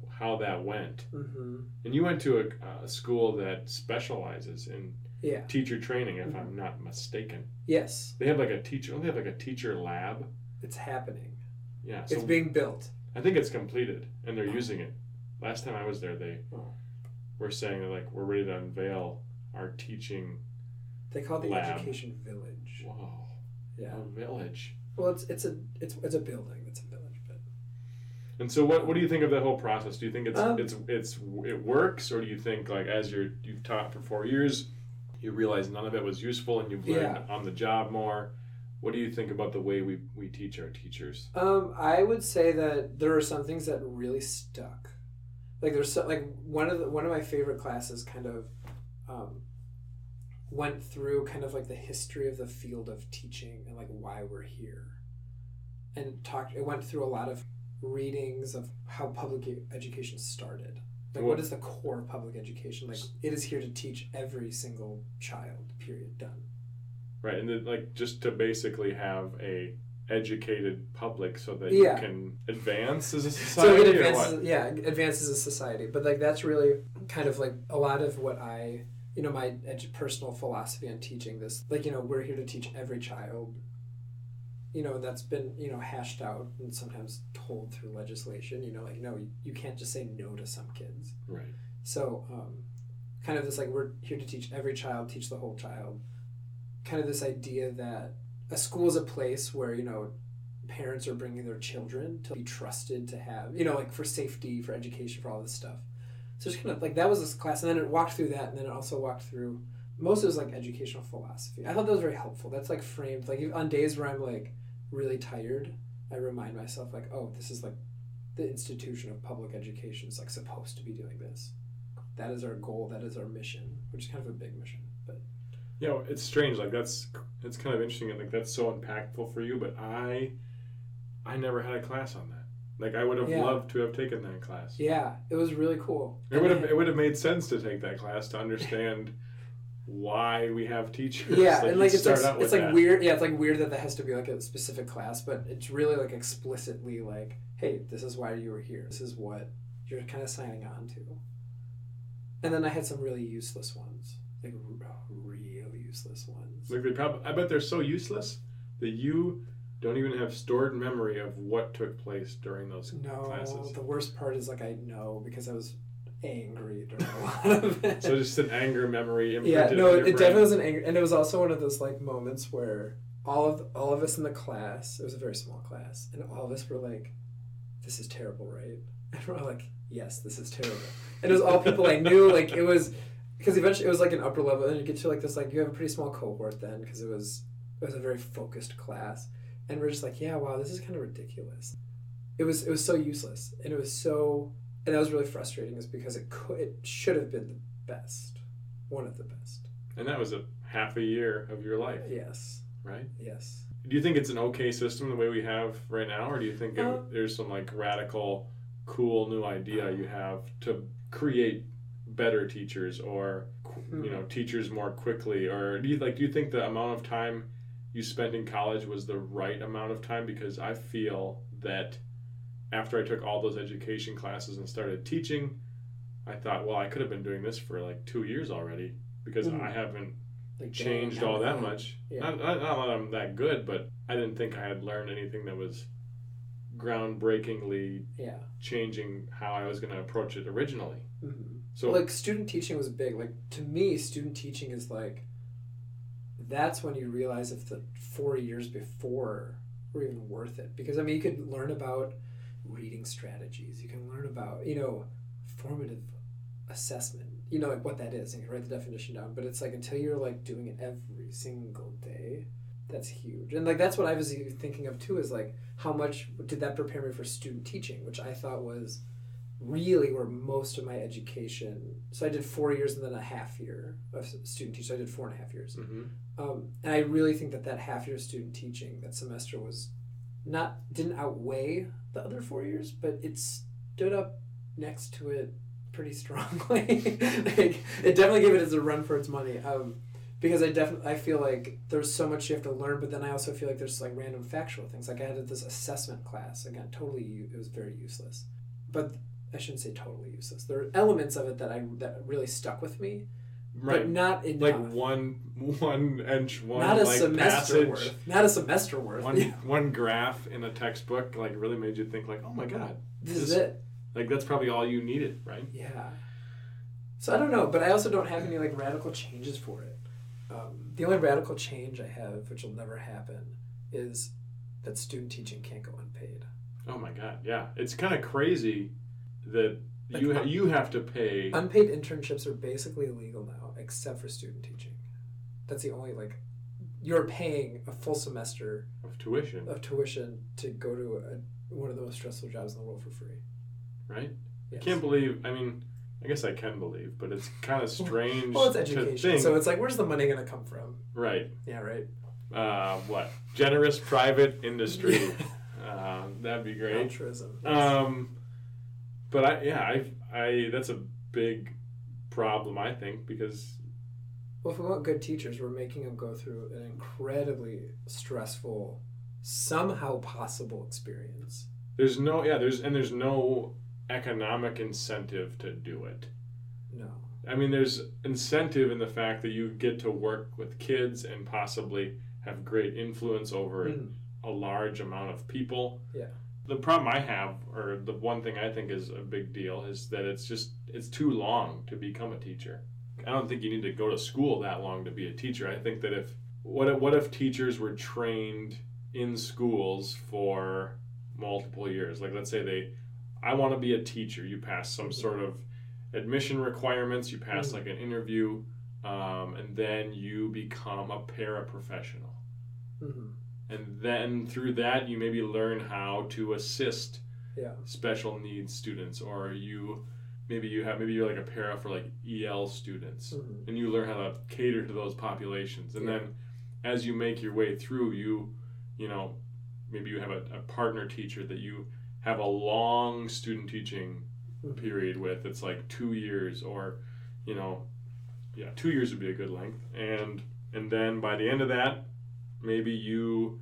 [SPEAKER 1] how that went.
[SPEAKER 2] Mm-hmm.
[SPEAKER 1] And you went to a, a school that specializes in
[SPEAKER 2] Yeah.
[SPEAKER 1] teacher training, if
[SPEAKER 2] Mhm.
[SPEAKER 1] I'm not mistaken.
[SPEAKER 2] Yes,
[SPEAKER 1] They have like a teacher. They have like a teacher lab?
[SPEAKER 2] it's happening.
[SPEAKER 1] Yeah. So
[SPEAKER 2] it's being built.
[SPEAKER 1] I think it's completed, and they're using it. Last time I was there, they
[SPEAKER 2] Oh.
[SPEAKER 1] were saying that like we're ready to unveil our teaching.
[SPEAKER 2] They call it the
[SPEAKER 1] Lab.
[SPEAKER 2] education village.
[SPEAKER 1] Whoa.
[SPEAKER 2] Yeah.
[SPEAKER 1] A village.
[SPEAKER 2] Well, it's it's a it's it's a building. It's a village, but
[SPEAKER 1] And so, what, what do you think of that whole process? Do you think it's
[SPEAKER 2] Um,
[SPEAKER 1] it's it's it works, or do you think like as you're you've taught for four years, you realize none of it was useful, and you've learned on the job more? What do you think about the way we, we teach our teachers?
[SPEAKER 2] Um, I would say that there are some things that really stuck. Like there's so, like one of the, one of my favorite classes kind of um, went through kind of like the history of the field of teaching and like why we're here, and talked. It went through a lot of readings of how public education started. Like what is the core of public education? Like it is here to teach every single child. Period. Done.
[SPEAKER 1] Right, and then, like just to basically have a educated public so that
[SPEAKER 2] Yeah.
[SPEAKER 1] you can advance as a
[SPEAKER 2] so
[SPEAKER 1] society,
[SPEAKER 2] it
[SPEAKER 1] or
[SPEAKER 2] advances yeah it advances as a society but like that's really kind of like a lot of what i you know my edu- personal philosophy on teaching this like you know we're here to teach every child you know that's been you know hashed out and sometimes told through legislation you know like no you, you can't just say no to some kids
[SPEAKER 1] Right.
[SPEAKER 2] so um, kind of this like we're here to teach every child teach the whole child kind of this idea that a school is a place where you know parents are bringing their children to be trusted to have you know like for safety for education for all this stuff. So it's kind of like that was this class and then it walked through that and then it also walked through most of it was like educational philosophy. I thought that was very helpful. That's like framed like on days where i'm like really tired i remind myself like oh this is like the institution of public education is like supposed to be doing this. That is our goal. That is our mission which is kind of a big mission but
[SPEAKER 1] You know, it's strange. Like that's it's kind of interesting, like that's so impactful for you. But I, I never had a class on that. Like I would have
[SPEAKER 2] Yeah.
[SPEAKER 1] loved to have taken that class.
[SPEAKER 2] yeah it was really cool
[SPEAKER 1] It would have it would have made sense to take that class to understand why we have teachers.
[SPEAKER 2] yeah and like it's
[SPEAKER 1] start
[SPEAKER 2] like,
[SPEAKER 1] out with
[SPEAKER 2] it's like
[SPEAKER 1] that.
[SPEAKER 2] weird yeah it's like weird that that has to be like a specific class but it's really like explicitly like hey this is why you were here this is what you're kind of signing on to and then i had some really useless ones like useless ones
[SPEAKER 1] Like they probably, I bet they're so useless that you don't even have stored memory of what took place during those classes.
[SPEAKER 2] no
[SPEAKER 1] classes.
[SPEAKER 2] the worst part is like i know because i was angry during a lot of it
[SPEAKER 1] So just an anger memory
[SPEAKER 2] yeah no it, it definitely was an anger and it was also one of those like moments where all of all of us in the class it was a very small class and all of us were like this is terrible right and we're all like yes this is terrible and it was all people i knew like it was because eventually it was like an upper level and you get to like this like you have a pretty small cohort then because it was it was a very focused class. And we're just like yeah wow this is kind of ridiculous. It was it was so useless and it was so and that was really frustrating is because it could it should have been the best one of the best.
[SPEAKER 1] And that was a half a year of your life,
[SPEAKER 2] yes.
[SPEAKER 1] Right?
[SPEAKER 2] yes.
[SPEAKER 1] Do you think it's an okay system the way we have right now, or do you think it,
[SPEAKER 2] Uh,
[SPEAKER 1] there's some like radical, cool new idea you have to create better teachers or
[SPEAKER 2] Hmm.
[SPEAKER 1] you know teachers more quickly, or do you like do you think the amount of time you spent in college was the right amount of time? Because I feel that after I took all those education classes and started teaching, I thought, well, I could have been doing this for like two years already because
[SPEAKER 2] Mhm.
[SPEAKER 1] I haven't
[SPEAKER 2] Like
[SPEAKER 1] changed all that much.
[SPEAKER 2] Yeah.
[SPEAKER 1] Not, not, not that I'm that good, but I didn't think I had learned anything that was groundbreakingly
[SPEAKER 2] Yeah.
[SPEAKER 1] changing how I was going to approach it originally.
[SPEAKER 2] hmm
[SPEAKER 1] So,
[SPEAKER 2] like student teaching was big. Like to me, student teaching is like that's when you realize if the four years before were even worth it. Because I mean, you could learn about reading strategies. You can learn about you know formative assessment. You know like what that is, and you write the definition down. But it's like until you're like doing it every single day, that's huge. And like that's what I was thinking of too. Is like how much did that prepare me for student teaching, which I thought was really where most of my education. So I did four years and then a half year of student teaching. So I did four and a half years.
[SPEAKER 1] Mhm.
[SPEAKER 2] Um, and I really think that that half year of student teaching that semester was not didn't outweigh the other four years, but it stood up next to it pretty strongly. like it definitely gave it as a run for its money. Um, because I definitely I feel like there's so much you have to learn, but then I also feel like there's like random factual things. Like I had this assessment class again, totally it was very useless, but I shouldn't say totally useless. There are elements of it that I that really stuck with me,
[SPEAKER 1] right.
[SPEAKER 2] but not enough.
[SPEAKER 1] Like one one inch, one
[SPEAKER 2] not a
[SPEAKER 1] like
[SPEAKER 2] semester
[SPEAKER 1] passage,
[SPEAKER 2] worth. Not a semester worth.
[SPEAKER 1] one one graph in a textbook, like really made you think, like, oh my god,
[SPEAKER 2] this is it.
[SPEAKER 1] like that's probably all you needed, right?
[SPEAKER 2] Yeah. So I don't know, but I also don't have any like radical changes for it. Um, the only radical change I have, which will never happen, is that student teaching can't go unpaid.
[SPEAKER 1] Oh my god, yeah, it's kind of crazy that you ha- you have to pay.
[SPEAKER 2] Unpaid internships are basically illegal now, except for student teaching. That's the only like you're paying a full semester
[SPEAKER 1] of tuition,
[SPEAKER 2] of tuition to go to a, one of the most stressful jobs in the world for free.
[SPEAKER 1] right?
[SPEAKER 2] Yes.
[SPEAKER 1] I can't believe. I mean, I guess I can believe, but it's kind of strange
[SPEAKER 2] Well, it's
[SPEAKER 1] to
[SPEAKER 2] education, so it's like, where's the money going to come from?
[SPEAKER 1] right.
[SPEAKER 2] Yeah, right.
[SPEAKER 1] Uh, what generous private industry? uh, that'd be great.
[SPEAKER 2] Altruism.
[SPEAKER 1] Um, but I yeah I I that's a big problem I think because
[SPEAKER 2] Well, if we want good teachers, we're making them go through an incredibly stressful, somehow possible experience.
[SPEAKER 1] there's no yeah there's and there's no economic incentive to do it.
[SPEAKER 2] No.
[SPEAKER 1] I mean, there's incentive in the fact that you get to work with kids and possibly have great influence over
[SPEAKER 2] Mm.
[SPEAKER 1] a large amount of people.
[SPEAKER 2] Yeah.
[SPEAKER 1] The problem I have, or the one thing I think is a big deal, is that it's just it's too long to become a teacher. I don't think you need to go to school that long to be a teacher. I think that if what if, what if teachers were trained in schools for multiple years? Like let's say they, I want to be a teacher. You pass some sort of admission requirements. You pass
[SPEAKER 2] Mm.
[SPEAKER 1] like an interview, um, and then you become a paraprofessional
[SPEAKER 2] hmm
[SPEAKER 1] and then through that you maybe learn how to assist
[SPEAKER 2] Yeah.
[SPEAKER 1] special needs students or you maybe you have maybe you're like a para for like el students
[SPEAKER 2] Mhm.
[SPEAKER 1] and you learn how to cater to those populations and
[SPEAKER 2] Yeah.
[SPEAKER 1] then as you make your way through you you know maybe you have a, a partner teacher that you have a long student teaching
[SPEAKER 2] Mhm.
[SPEAKER 1] period with it's like two years or you know yeah two years would be a good length and and then by the end of that maybe you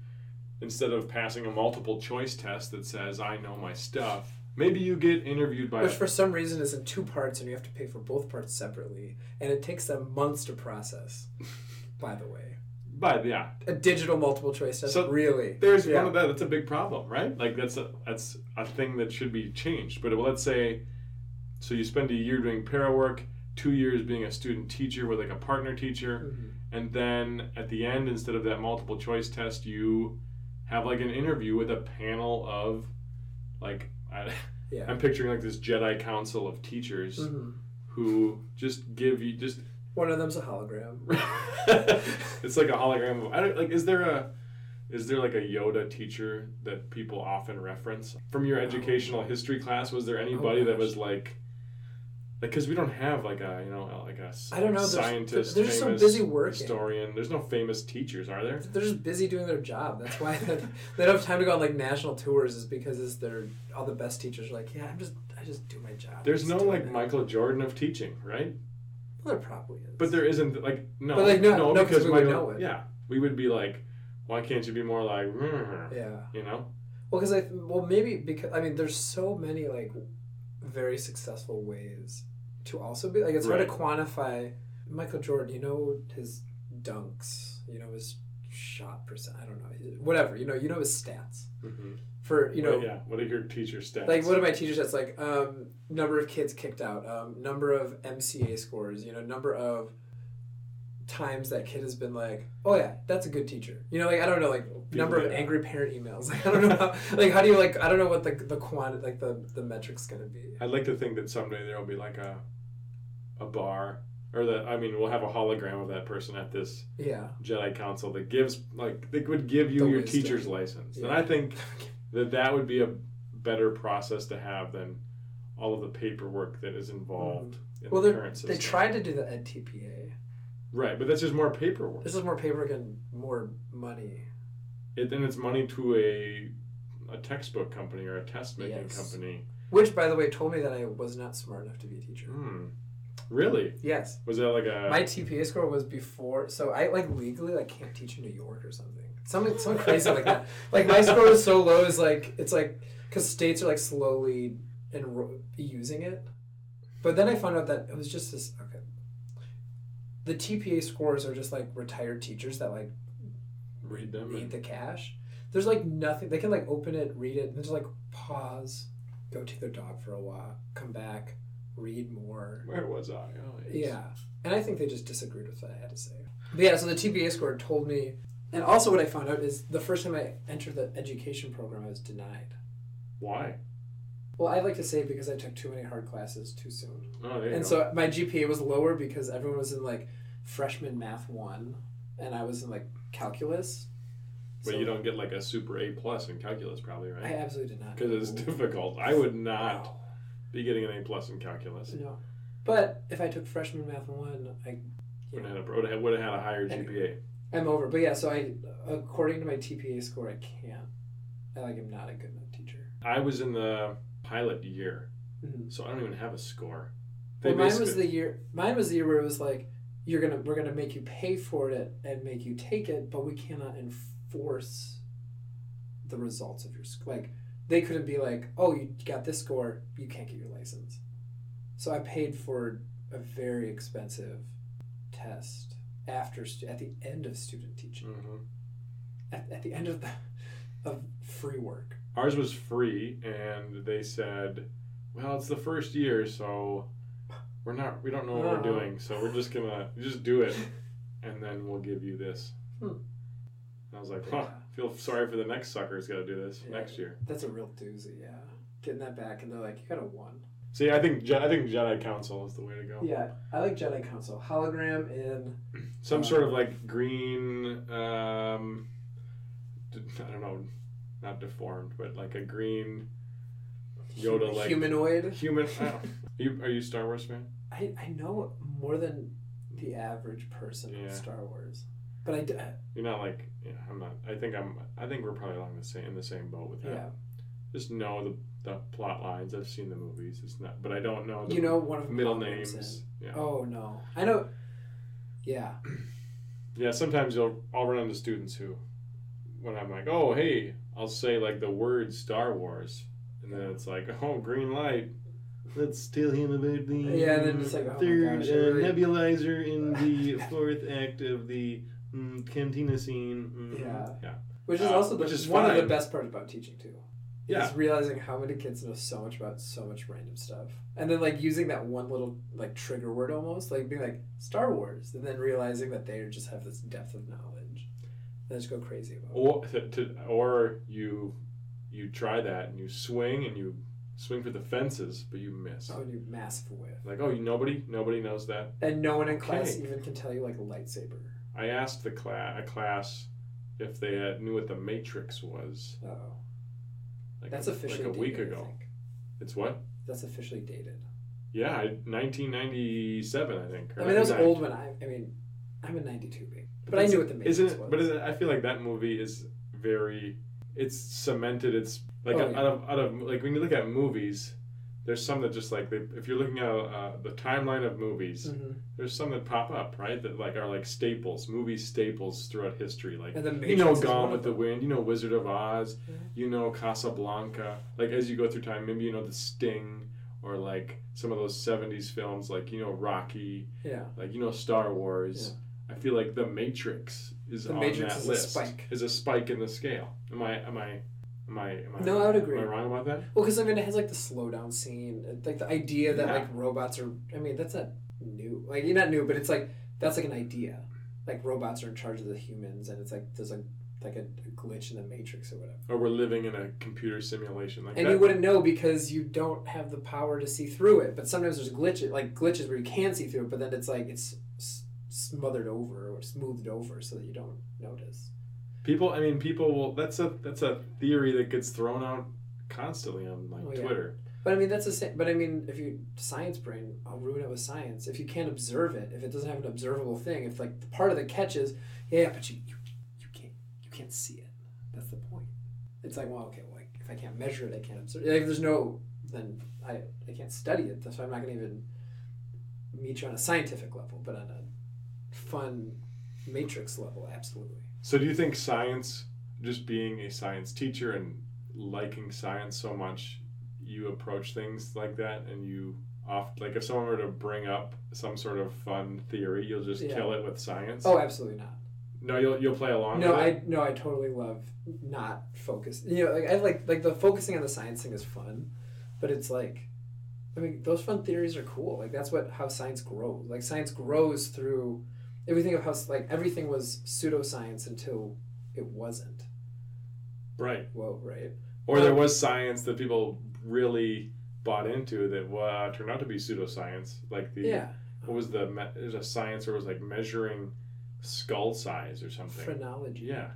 [SPEAKER 1] instead of passing a multiple choice test that says i know my stuff maybe you get interviewed by
[SPEAKER 2] Which for some reason is in two parts, and you have to pay for both parts separately, and it takes them months to process. by the way,
[SPEAKER 1] by yeah
[SPEAKER 2] a digital multiple choice test,
[SPEAKER 1] So,
[SPEAKER 2] really?
[SPEAKER 1] there's
[SPEAKER 2] Yeah.
[SPEAKER 1] one of that that's a big problem right like that's a that's a thing that should be changed but let's say so you spend a year doing para work two years being a student teacher with like a partner teacher
[SPEAKER 2] Mhm.
[SPEAKER 1] And then at the end instead of that multiple choice test you have like an interview with a panel of like I,
[SPEAKER 2] Yeah.
[SPEAKER 1] i'm picturing like this jedi council of teachers
[SPEAKER 2] Mhm.
[SPEAKER 1] who just give you just
[SPEAKER 2] One of them's a hologram.
[SPEAKER 1] it's like a hologram of, I don't, like is there a is there like a yoda teacher that people often reference from your educational history class was there anybody that was like because we don't have like a you know like a
[SPEAKER 2] I don't know, there's-
[SPEAKER 1] scientist,
[SPEAKER 2] they're just so busy working.
[SPEAKER 1] historian. There's no famous teachers, are there?
[SPEAKER 2] They're just busy doing their job. That's why they, they don't have time to go on like national tours. Is because it's their all the best teachers are like, yeah, I'm just I just do my job.
[SPEAKER 1] There's no like
[SPEAKER 2] it."
[SPEAKER 1] Michael Jordan of teaching, right?
[SPEAKER 2] Well, there probably is.
[SPEAKER 1] But there isn't like no,
[SPEAKER 2] But, like, no- no, 'cause we would
[SPEAKER 1] Michael-
[SPEAKER 2] know it.
[SPEAKER 1] Yeah, we would be like, why can't you be more like, "Mm,"
[SPEAKER 2] yeah.
[SPEAKER 1] you know?
[SPEAKER 2] Well, because I well maybe because I mean there's so many like very successful ways to also be like it's hard to quantify Michael Jordan. You know his dunks. You know his shot percent. I don't know whatever. You know you know his stats
[SPEAKER 1] hmm
[SPEAKER 2] for you know
[SPEAKER 1] yeah. What are your teacher stats?
[SPEAKER 2] like what are my teachers that's like um, number of kids kicked out um, number of mca scores you know number of times that kid has been like oh yeah that's a good teacher. You know like i don't know like number of
[SPEAKER 1] Yeah.
[SPEAKER 2] angry parent emails. Like i don't know how like how do you like i don't know what the the quantity like the the metric's gonna be.
[SPEAKER 1] I'd like to think that someday there will be like a a bar, or that I mean, we'll have a hologram of that person at this
[SPEAKER 2] yeah.
[SPEAKER 1] Jedi Council that gives like they would give you
[SPEAKER 2] The
[SPEAKER 1] your
[SPEAKER 2] wisdom.
[SPEAKER 1] teacher's license, and I think that that would be a better process to have than all of the paperwork that is involved mm-hmm. in
[SPEAKER 2] well
[SPEAKER 1] the
[SPEAKER 2] they they tried to do the edTPA
[SPEAKER 1] right, but that's just more paperwork.
[SPEAKER 2] this is more paperwork and more money
[SPEAKER 1] It, and it's money to a a textbook company or a test making
[SPEAKER 2] Yes.
[SPEAKER 1] company.
[SPEAKER 2] which by the way told me that i was not smart enough to be a teacher
[SPEAKER 1] Hmm. Really?
[SPEAKER 2] yes
[SPEAKER 1] Was that like a
[SPEAKER 2] My TPA score was before, so I like legally like can't teach in New York or something. Something something crazy like that. Like my score is so low is like it's like because states are like slowly enro- using it, but then I found out that it was just this. Okay, the TPA scores are just like retired teachers that like
[SPEAKER 1] read them?
[SPEAKER 2] need the cash. There's like nothing. They can like open it, read it, and just like pause, go take their dog for a walk, come back, read more.
[SPEAKER 1] Where was I? Oh.
[SPEAKER 2] Yeah, and I think they just disagreed with what I had to say. But yeah, so the TPA score told me, and also what I found out is the first time I entered the education program, I was denied.
[SPEAKER 1] Why?
[SPEAKER 2] Well, I like to say because I took too many hard classes too soon,
[SPEAKER 1] Oh, there
[SPEAKER 2] and
[SPEAKER 1] go.
[SPEAKER 2] so my GPA was lower because everyone was in like freshman math one, and I was in like calculus.
[SPEAKER 1] but
[SPEAKER 2] So
[SPEAKER 1] you don't get like a super A plus in calculus, probably, right?
[SPEAKER 2] I absolutely did not.
[SPEAKER 1] Because it's difficult. I would not
[SPEAKER 2] Wow.
[SPEAKER 1] be getting an A plus in calculus.
[SPEAKER 2] No, but if I took freshman math one, I
[SPEAKER 1] Would have, had a, would have, had a higher. GPA.
[SPEAKER 2] I'm over. But yeah, so I according to my TPA score, I can't. I like am not a good enough teacher.
[SPEAKER 1] I was in the pilot year,
[SPEAKER 2] Mhm.
[SPEAKER 1] so I don't even have a score.
[SPEAKER 2] Well, mine was the year. Mine was the year where it was like, you're gonna, we're gonna make you pay for it and make you take it, but we cannot enforce the results of your sc- like. They couldn't be like, oh, you got this score, you can't get your license. So I paid for a very expensive test after stu- at the end of student teaching,
[SPEAKER 1] Mhm.
[SPEAKER 2] at, at the end of the of free work.
[SPEAKER 1] Ours was free, and they said, "Well, it's the first year, so we're not. We don't know what
[SPEAKER 2] Uh-huh.
[SPEAKER 1] we're doing, so we're just gonna just do it, and then we'll give you this."
[SPEAKER 2] Hmm.
[SPEAKER 1] And I was like, "Huh." Feel sorry for the next sucker who's got to do this
[SPEAKER 2] Yeah.
[SPEAKER 1] next year.
[SPEAKER 2] That's a real doozy, yeah. Getting that back, and they're like, you got a one.
[SPEAKER 1] See, I think Je- I think Jedi Council is the way to go.
[SPEAKER 2] Yeah, I like Jedi Council. Hologram in.
[SPEAKER 1] Some sort of like green, um, I don't know, not deformed, but like a green Yoda like
[SPEAKER 2] humanoid.
[SPEAKER 1] human. Are you are you Star Wars fan?
[SPEAKER 2] I, I know more than the average person
[SPEAKER 1] Yeah.
[SPEAKER 2] in Star Wars, but I, d- uh,
[SPEAKER 1] You're not like yeah. I'm not. I think I'm. I think we're probably along the same in the same boat with that.
[SPEAKER 2] yeah.
[SPEAKER 1] Just know the the plot lines. I've seen the movies. It's not, but I don't know the
[SPEAKER 2] You know one of
[SPEAKER 1] middle names. Yeah.
[SPEAKER 2] Oh no, I know. Yeah,
[SPEAKER 1] Yeah. Sometimes you'll I'll run into students who, when I'm like, oh hey, I'll say like the word Star Wars, and then it's like, oh green light. Let's tell him about the
[SPEAKER 2] Yeah, and then it's like, oh
[SPEAKER 1] third
[SPEAKER 2] gosh,
[SPEAKER 1] uh,
[SPEAKER 2] really-
[SPEAKER 1] nebulizer in the fourth act of the mm, cantina scene. Mhm.
[SPEAKER 2] Yeah.
[SPEAKER 1] yeah,
[SPEAKER 2] which is
[SPEAKER 1] Uh,
[SPEAKER 2] also the,
[SPEAKER 1] which is
[SPEAKER 2] one of the best parts about teaching too.
[SPEAKER 1] Yeah.
[SPEAKER 2] is realizing how many kids know so much about so much random stuff, and then like using that one little like trigger word almost, like being like Star Wars, and then realizing that they just have this depth of knowledge, and just go crazy about. it.
[SPEAKER 1] Or to, to, or you you try that and you swing and you swing for the fences, but you miss.
[SPEAKER 2] Oh, you massive whiff,
[SPEAKER 1] Like oh, you, nobody nobody knows that.
[SPEAKER 2] and no one in class
[SPEAKER 1] Okay.
[SPEAKER 2] even can tell you like a lightsaber.
[SPEAKER 1] I asked the class a class if they had, knew what the Matrix was.
[SPEAKER 2] Oh,
[SPEAKER 1] Like
[SPEAKER 2] that's
[SPEAKER 1] a,
[SPEAKER 2] officially
[SPEAKER 1] like a week
[SPEAKER 2] dated,
[SPEAKER 1] ago. It's what?
[SPEAKER 2] That's officially dated.
[SPEAKER 1] Yeah, I- 1997, I think.
[SPEAKER 2] I mean, that was
[SPEAKER 1] 99.
[SPEAKER 2] old when I. I mean, I'm a '92 baby, but I knew what the Matrix
[SPEAKER 1] Isn't it?
[SPEAKER 2] was.
[SPEAKER 1] But isn't, I feel like that movie is very. It's cemented. It's like
[SPEAKER 2] Oh,
[SPEAKER 1] out
[SPEAKER 2] yeah.
[SPEAKER 1] of out of like when you look at movies, there's some that just like they, if you're looking at uh, the timeline of movies,
[SPEAKER 2] Mhm.
[SPEAKER 1] there's some that pop up right that like are like staples, movie staples throughout history. Like you know, Gone with the. Wind. You know, Wizard of Oz. You know, Casablanca. Like as you go through time, maybe you know The Sting or like some of those '70s films, like you know Rocky,
[SPEAKER 2] Yeah.
[SPEAKER 1] like you know Star Wars. I feel like The Matrix is
[SPEAKER 2] The
[SPEAKER 1] on
[SPEAKER 2] Matrix
[SPEAKER 1] that
[SPEAKER 2] is a
[SPEAKER 1] list.
[SPEAKER 2] spike.
[SPEAKER 1] Is a spike in the scale. Am I? Am I? Am I? Am I
[SPEAKER 2] No, I would agree.
[SPEAKER 1] Am I wrong about that?
[SPEAKER 2] Well, because I mean, it has like the slowdown scene, like the idea that
[SPEAKER 1] Yeah.
[SPEAKER 2] like robots are. I mean, that's not new. Like you're not new, but it's like that's like an idea. Like robots are in charge of the humans, and it's like there's like like a, a glitch in the matrix or whatever.
[SPEAKER 1] Or we're living in a computer simulation like
[SPEAKER 2] And
[SPEAKER 1] that.
[SPEAKER 2] you wouldn't know because you don't have the power to see through it. But sometimes there's glitches, like glitches where you can see through it, but then it's like it's smothered over or smoothed over so that you don't notice.
[SPEAKER 1] People, I mean, people will. That's a that's a theory that gets thrown out constantly on like
[SPEAKER 2] Oh, yeah.
[SPEAKER 1] Twitter.
[SPEAKER 2] But I mean, that's the same. But I mean, if you science brain, I'll ruin it with science. If you can't observe it, if it doesn't have an observable thing, if like the part of the catch is, yeah, but you you, you can't you can't see it. That's the point. It's like, well, okay, well, like if I can't measure it, I can't observe. Like, if there's no, then I I can't study it. That's why I'm not going to even meet you on a scientific level, but on a fun matrix level, absolutely.
[SPEAKER 1] So do you think science, just being a science teacher and liking science so much, you approach things like that and you oft like if someone were to bring up some sort of fun theory, you'll just
[SPEAKER 2] Yeah.
[SPEAKER 1] kill it with science.
[SPEAKER 2] Oh, absolutely not.
[SPEAKER 1] No, you'll you'll play along.
[SPEAKER 2] No? I no, I totally love not focus. You know, like I like like the focusing on the science thing is fun, but it's like, I mean, those fun theories are cool. Like that's what how science grows. Like science grows through everything of how like everything was pseudoscience until it wasn't.
[SPEAKER 1] right.
[SPEAKER 2] Whoa, right?
[SPEAKER 1] Or there was science that people really bought into that uh, turned out to be pseudoscience, like the
[SPEAKER 2] Yeah,
[SPEAKER 1] what was the me- there's a science where it was like measuring skull size or something.
[SPEAKER 2] phrenology.
[SPEAKER 1] Yeah,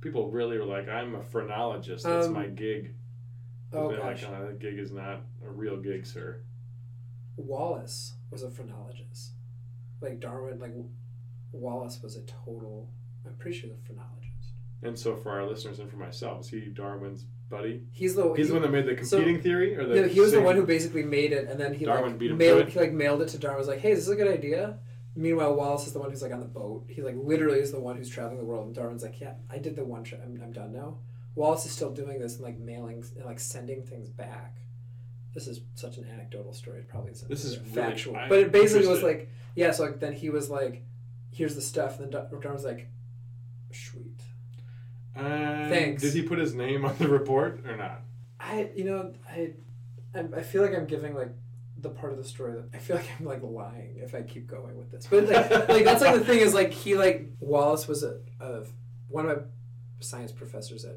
[SPEAKER 1] people really were like, "I'm a phrenologist. That's
[SPEAKER 2] Um,
[SPEAKER 1] my gig."
[SPEAKER 2] Oh gosh,
[SPEAKER 1] like, "Oh, that gig is not a real gig, sir."
[SPEAKER 2] Wallace was a phrenologist. Like Darwin, like Wallace was a total. I'm pretty sure the phrenologist.
[SPEAKER 1] And so, for our listeners and for myself, is he Darwin's buddy?
[SPEAKER 2] He's the
[SPEAKER 1] He's
[SPEAKER 2] he-
[SPEAKER 1] the one that made the
[SPEAKER 2] so-
[SPEAKER 1] competing theory, or the
[SPEAKER 2] Yeah, he was the one who basically made it, and then he
[SPEAKER 1] Darwin
[SPEAKER 2] like
[SPEAKER 1] beat him
[SPEAKER 2] mailed
[SPEAKER 1] it?
[SPEAKER 2] he like mailed it to Darwin. Was like, "Hey, this is a good idea?" Meanwhile, Wallace is the one who's like on the boat. He like literally is the one who's traveling the world, and Darwin's like, "Yeah, I did the one trip. I'm, I'm done now." Wallace is still doing this and like mailing and like sending things back. This is such an anecdotal story. It probably isn't
[SPEAKER 1] This is
[SPEAKER 2] really factual,
[SPEAKER 1] I'm
[SPEAKER 2] but it basically was like, yeah. So like then he was like, "Here's the stuff," and then Dar- Darwin's like, "Sweet."
[SPEAKER 1] And
[SPEAKER 2] Thanks.
[SPEAKER 1] Did he put his name on the report or not?
[SPEAKER 2] I you know I I, I feel like I'm giving like the part of the story that I feel like I'm like lying if I keep going with this. But like, like that's like the thing is like he like Wallace was a, a one of my science professors at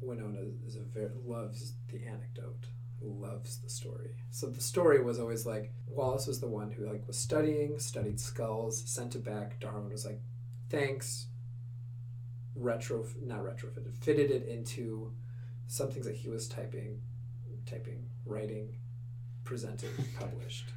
[SPEAKER 2] Winona is a very loves the anecdote, loves the story. So the story was always like Wallace was the one who like was studying, studied skulls, sent it back. Darwin was like, thanks. Retro, not retrofitted, fitted it into some things that he was typing, typing, writing, presented, published.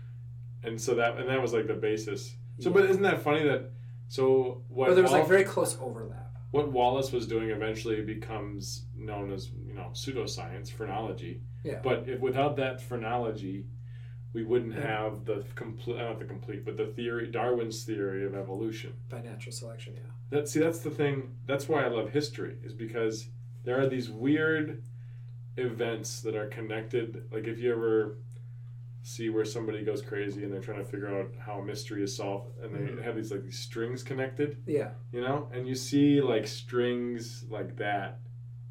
[SPEAKER 1] And so that and that was like the basis. So,
[SPEAKER 2] Yeah.
[SPEAKER 1] but isn't that funny that so what?
[SPEAKER 2] But there was like very close overlap.
[SPEAKER 1] what Wallace was doing eventually becomes known as you know pseudoscience, phrenology.
[SPEAKER 2] Yeah.
[SPEAKER 1] But if without that phrenology, we wouldn't
[SPEAKER 2] Yeah.
[SPEAKER 1] have the complete, not the complete, but the theory, Darwin's theory of evolution.
[SPEAKER 2] By natural selection, yeah.
[SPEAKER 1] That see, that's the thing. That's why I love history, is because there are these weird events that are connected. Like if you ever see where somebody goes crazy and they're trying to figure out how a mystery is solved, and they
[SPEAKER 2] Mhm.
[SPEAKER 1] have these like these strings connected,
[SPEAKER 2] Yeah.
[SPEAKER 1] you know, and you see like strings like that.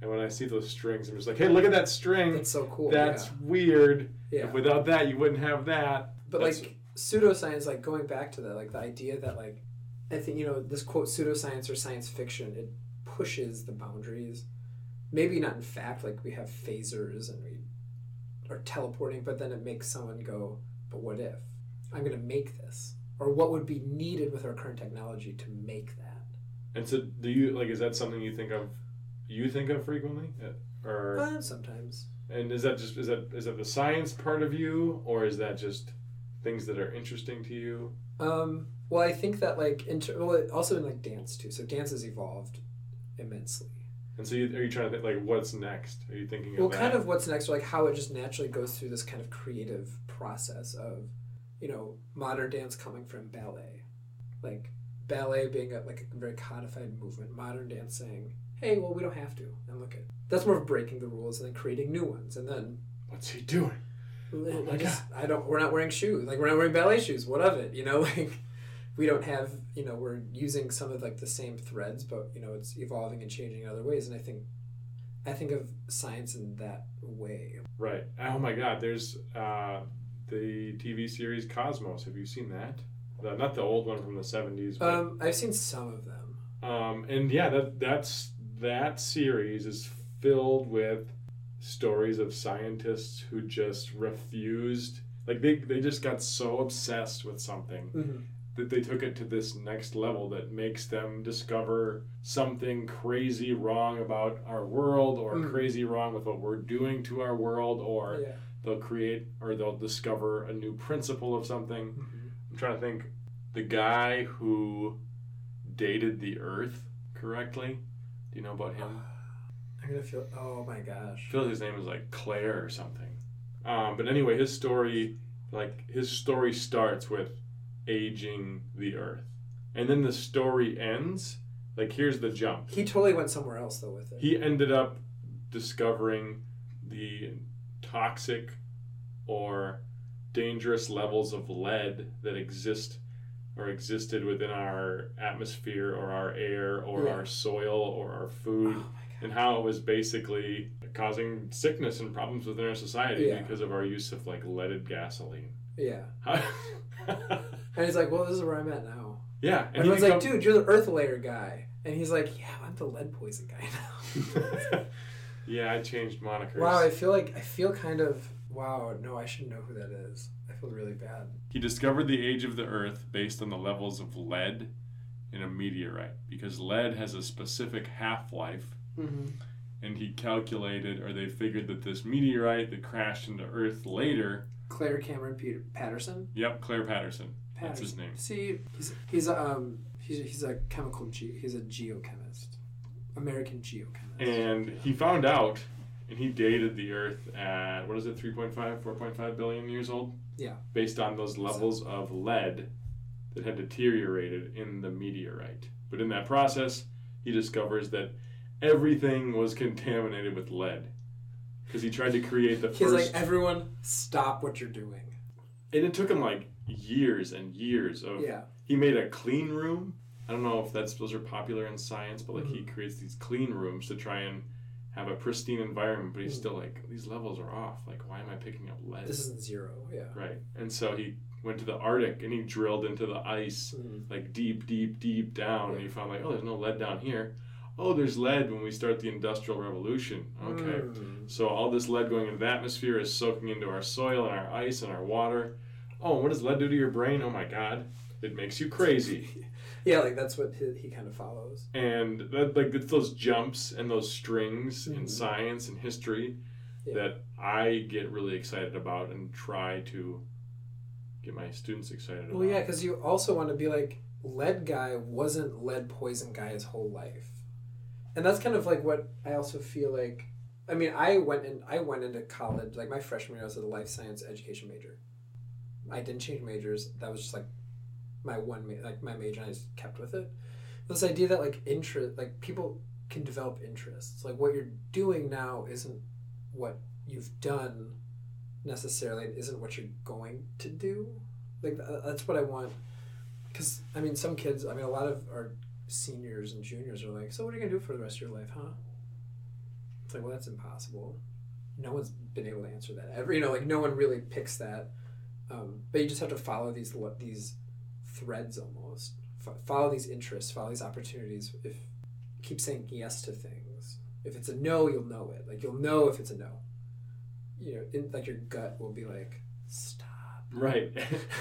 [SPEAKER 1] And when I see those strings, I'm just like, hey, look at that string.
[SPEAKER 2] That's so cool.
[SPEAKER 1] That's weird.
[SPEAKER 2] yeah.
[SPEAKER 1] If without that, you wouldn't have that.
[SPEAKER 2] But
[SPEAKER 1] That's-
[SPEAKER 2] like pseudoscience, like going back to that, like the idea that like I think you know this quote pseudoscience or science fiction, it pushes the boundaries. Maybe not in fact, like we have phasers and we are teleporting, but then it makes someone go, "But what if I'm going to make this?" Or what would be needed with our current technology to make that?
[SPEAKER 1] And so, do you like? Is that something you think of? You think of frequently, Uh, or
[SPEAKER 2] Uh, sometimes.
[SPEAKER 1] and is that just is that is that the science part of you, or is that just things that are interesting to you?
[SPEAKER 2] Um, well, I think that like inter- well, also in like dance too. So dance has evolved immensely.
[SPEAKER 1] And so, you, are you trying to think like what's next? Are you thinking
[SPEAKER 2] Well,
[SPEAKER 1] of
[SPEAKER 2] kind of what's next, or like how it just naturally goes through this kind of creative process of, you know, modern dance coming from ballet, like ballet being a, like a very codified movement. Modern dance saying, "Hey, well, we don't have to," and look at that's more of breaking the rules and then creating new ones, and then
[SPEAKER 1] What's he doing?
[SPEAKER 2] I
[SPEAKER 1] my
[SPEAKER 2] just- I don't. We're not wearing shoes. Like we're not wearing ballet shoes. What of it? You know, like we don't have. You know, we're using some of like the same threads, but you know, it's evolving and changing in other ways. And I think, I think of science in that way.
[SPEAKER 1] Right. Oh my God. There's uh, the TV series Cosmos. Have you seen that? The, not the old one from the '70s, but
[SPEAKER 2] Um, I've seen some of them.
[SPEAKER 1] Um, and yeah, that that's that series is filled with stories of scientists who just refused, like they they just got so obsessed with something
[SPEAKER 2] Mm-hmm.
[SPEAKER 1] that they took it to this next level that makes them discover something crazy wrong about our world or
[SPEAKER 2] Mm.
[SPEAKER 1] crazy wrong with what we're doing to our world or
[SPEAKER 2] Yeah.
[SPEAKER 1] they'll create or they'll discover a new principle of something
[SPEAKER 2] Mm-hmm.
[SPEAKER 1] I'm trying to think. The guy who dated the Earth correctly. Do you know about him?
[SPEAKER 2] I'm gonna feel. Oh my gosh.
[SPEAKER 1] I feel like his name is like Clair or something. Um, but anyway, his story, like his story starts with aging the Earth, and then the story ends. Like here's the jump.
[SPEAKER 2] He totally went somewhere else though with it.
[SPEAKER 1] He ended up discovering the toxic or dangerous levels of lead that exist or existed within our atmosphere or our air or
[SPEAKER 2] Yeah.
[SPEAKER 1] our soil or our
[SPEAKER 2] oh
[SPEAKER 1] food
[SPEAKER 2] my
[SPEAKER 1] and how it was basically causing sickness and problems within our society
[SPEAKER 2] Yeah.
[SPEAKER 1] because of our use of like leaded gasoline.
[SPEAKER 2] Yeah. And he's like, well, this is where I'm at now.
[SPEAKER 1] yeah, and
[SPEAKER 2] Everyone's like, dude, you're the Earth layer guy, and he's like, yeah, I'm the lead poison guy now.
[SPEAKER 1] yeah, I changed monikers.
[SPEAKER 2] Wow, I feel like I feel kind of wow. No, I should know who that is. Feel really bad.
[SPEAKER 1] He discovered the age of the Earth based on the levels of lead in a meteorite because lead has a specific half life,
[SPEAKER 2] Mm-hmm.
[SPEAKER 1] and he calculated or they figured that this meteorite that crashed into Earth later.
[SPEAKER 2] Clair Cameron Peter Patterson.
[SPEAKER 1] Yep, Clair Patterson. That's his name.
[SPEAKER 2] See, he's he's a um he's he's a chemical ge- he's a geochemist, American geochemist.
[SPEAKER 1] And he found out, and he dated the Earth at, what is it, 3.5, 4.5 billion years old?
[SPEAKER 2] Yeah.
[SPEAKER 1] Based on those levels of lead that had deteriorated in the meteorite. But in that process, he discovers that everything was contaminated with lead. Because he tried to create the
[SPEAKER 2] he's
[SPEAKER 1] first.
[SPEAKER 2] like everyone stop what you're doing.
[SPEAKER 1] and it took him like years and years of.
[SPEAKER 2] Yeah.
[SPEAKER 1] He made a clean room. I don't know if that's those are popular in science, but like he
[SPEAKER 2] Mm-hmm.
[SPEAKER 1] creates these clean rooms to try and have a pristine environment. But he's
[SPEAKER 2] Mhm.
[SPEAKER 1] still like these levels are off. Like why am I picking up lead?
[SPEAKER 2] This isn't zero. Yeah.
[SPEAKER 1] right. And so he went to the Arctic and he drilled into the ice
[SPEAKER 2] Mhm.
[SPEAKER 1] like deep, deep, deep down, and he found like oh there's no lead down here. Oh, there's lead when we start the Industrial Revolution. Okay.
[SPEAKER 2] Mm.
[SPEAKER 1] So all this lead going into the atmosphere is soaking into our soil and our ice and our water. Oh, and what does lead do to your brain? Oh my God, it makes you crazy.
[SPEAKER 2] Yeah, like that's what he, he kind of follows.
[SPEAKER 1] and that, like it's those jumps and those strings in
[SPEAKER 2] Mhm.
[SPEAKER 1] science and history
[SPEAKER 2] Yeah.
[SPEAKER 1] that I get really excited about and try to get my students excited about.
[SPEAKER 2] Well, yeah, because you also want to be like lead guy wasn't lead poison guy his whole life, and that's kind of like what I also feel like. I mean, I went in. I went into college like my freshman year. I was a life science education major. I didn't change majors. That was just like my one ma- like my major, and I just kept with it. This idea that like interest, like people can develop interests. Like what you're doing now isn't what you've done necessarily. It isn't what you're going to do like that's what I want. Because I mean, some kids. I mean, a lot of our seniors and juniors are like, "So what are you gonna do for the rest of your life, huh?" It's like, well, that's impossible. No one's been able to answer that ever. You know, like no one really picks that. Um, but you just have to follow these these threads almost. F- follow these interests. Follow these opportunities. If keep saying yes to things. If it's a no, you'll know it. Like you'll know if it's a no. You know, in, like your gut will be like, stop.
[SPEAKER 1] right.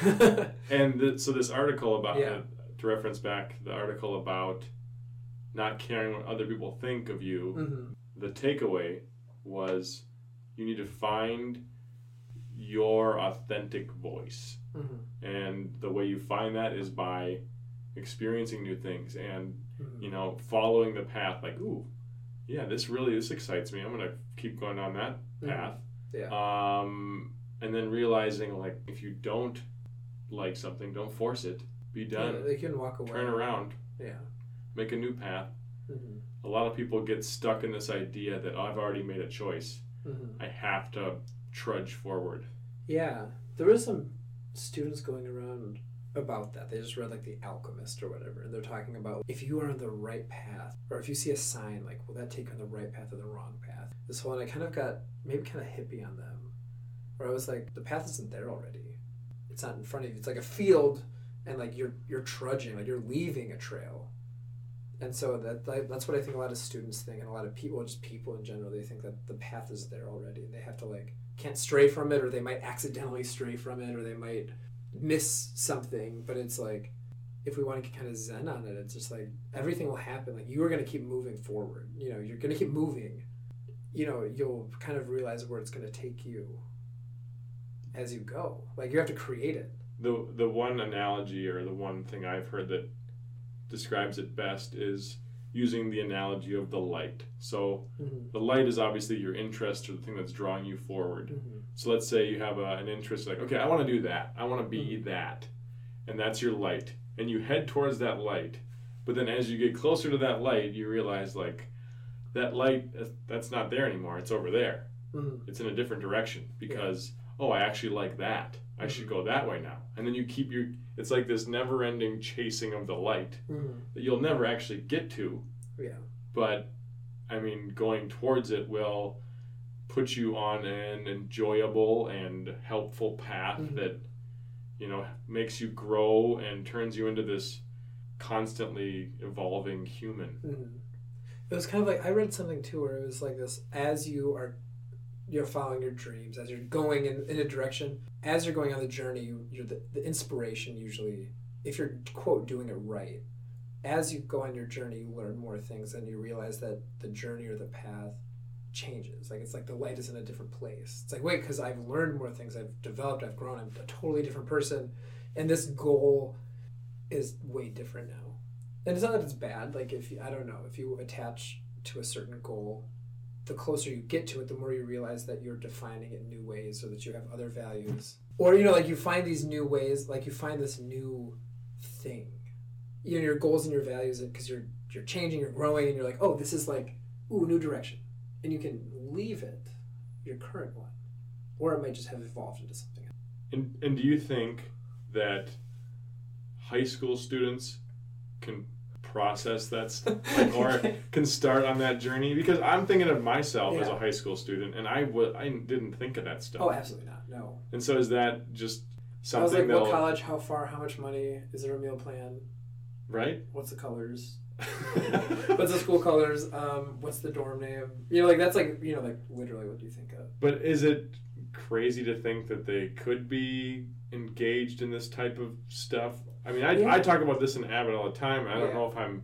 [SPEAKER 1] and th- so this article about
[SPEAKER 2] Yeah.
[SPEAKER 1] to reference back the article about not caring what other people think of you.
[SPEAKER 2] hmm
[SPEAKER 1] The takeaway was you need to find your authentic voice.
[SPEAKER 2] Mm-hmm.
[SPEAKER 1] And the way you find that is by experiencing new things and,
[SPEAKER 2] Mm-hmm.
[SPEAKER 1] you know, following the path like, ooh, yeah, this really this excites me. I'm gonna keep going down that
[SPEAKER 2] Mhm.
[SPEAKER 1] path.
[SPEAKER 2] Yeah.
[SPEAKER 1] Um, and then realizing like if you don't like something, don't force it. Be done.
[SPEAKER 2] Yeah, they can walk away.
[SPEAKER 1] Turn around.
[SPEAKER 2] Yeah.
[SPEAKER 1] Make a new path.
[SPEAKER 2] Mm-hmm.
[SPEAKER 1] A lot of people get stuck in this idea that oh, I've already made a choice.
[SPEAKER 2] Mm-hmm.
[SPEAKER 1] I have to trudge forward.
[SPEAKER 2] Yeah, there is some students going around about that. They just read like The Alchemist or whatever, and they're talking about if you are on the right path, or if you see a sign, like will that take you on the right path or the wrong path? This whole, and I kind of got maybe kind of hippie on them, where I was like, the path isn't there already. It's not in front of you. It's like a field, and like you're you're trudging, like you're leaving a trail. And so that like, that's what I think a lot of students think, and a lot of people, just people in general, they think that the path is there already, and they have to like can't stray from it or they might accidentally stray from it or they might miss something but it's like if we want to get kind of zen on it it's just like everything will happen like you are going to keep moving forward you know you're going to keep moving. You know you'll kind of realize where it's going to take you as you go like you have to create it.
[SPEAKER 1] The the one analogy or the one thing I've heard that describes it best is using the analogy of the light. So
[SPEAKER 2] mm-hmm.
[SPEAKER 1] the light is obviously your interest or the thing that's drawing you forward.
[SPEAKER 2] Mm-hmm.
[SPEAKER 1] So let's say you have a, an interest like, okay, I want to do that. I want to be
[SPEAKER 2] Mhm.
[SPEAKER 1] that. And that's your light. And you head towards that light. But then as you get closer to that light, you realize like that light uh, that's not there anymore. It's over there.
[SPEAKER 2] Mm-hmm.
[SPEAKER 1] It's in a different direction because oh, I actually like that. I should go that way now. And then you keep your it's like this never-ending chasing of the light
[SPEAKER 2] Mm-hmm.
[SPEAKER 1] that you'll never actually get to.
[SPEAKER 2] Yeah.
[SPEAKER 1] But I mean, going towards it will put you on an enjoyable and helpful path
[SPEAKER 2] Mhm.
[SPEAKER 1] that you know makes you grow and turns you into this constantly evolving human.
[SPEAKER 2] Mm-hmm. It was kind of like I read something too where it was like this: as you are, you're following your dreams, as you're going in, in a direction, as you're going on the journey, you, you're the, the inspiration usually. If you're quote doing it right, as you go on your journey, you learn more things, and you realize that the journey or the path changes. Like it's like the light is in a different place. It's like wait, because I've learned more things, I've developed, I've grown, I'm a totally different person, and this goal is way different now and it's not that it's bad like if you i don't know if you attach to a certain goal the closer you get to it the more you realize that you're defining it new ways or that you have other values. Or you know like you find these new ways like you find this new thing. You know your goals and your values because you're you're changing you're growing and you're like oh this is like ooh new direction. And you can leave it your current one or it might just have evolved into something else.
[SPEAKER 1] And and do you think that high school students can process that's like, or can start on that journey? Because I'm thinking of myself as a high school student, and I didn't think of that stuff.
[SPEAKER 2] oh absolutely not no
[SPEAKER 1] And so is that just something
[SPEAKER 2] I was like, what college? How far? How much money? Is there a meal plan?
[SPEAKER 1] right?
[SPEAKER 2] What's the colors? What's the school colors? Um, what's the dorm name? You know, like that's like you know, like literally, what do you think of?
[SPEAKER 1] But is it crazy to think that they could be engaged in this type of stuff? I mean, I,
[SPEAKER 2] Yeah.
[SPEAKER 1] I talk about this in Abbott all the time. I don't
[SPEAKER 2] Yeah.
[SPEAKER 1] know if I'm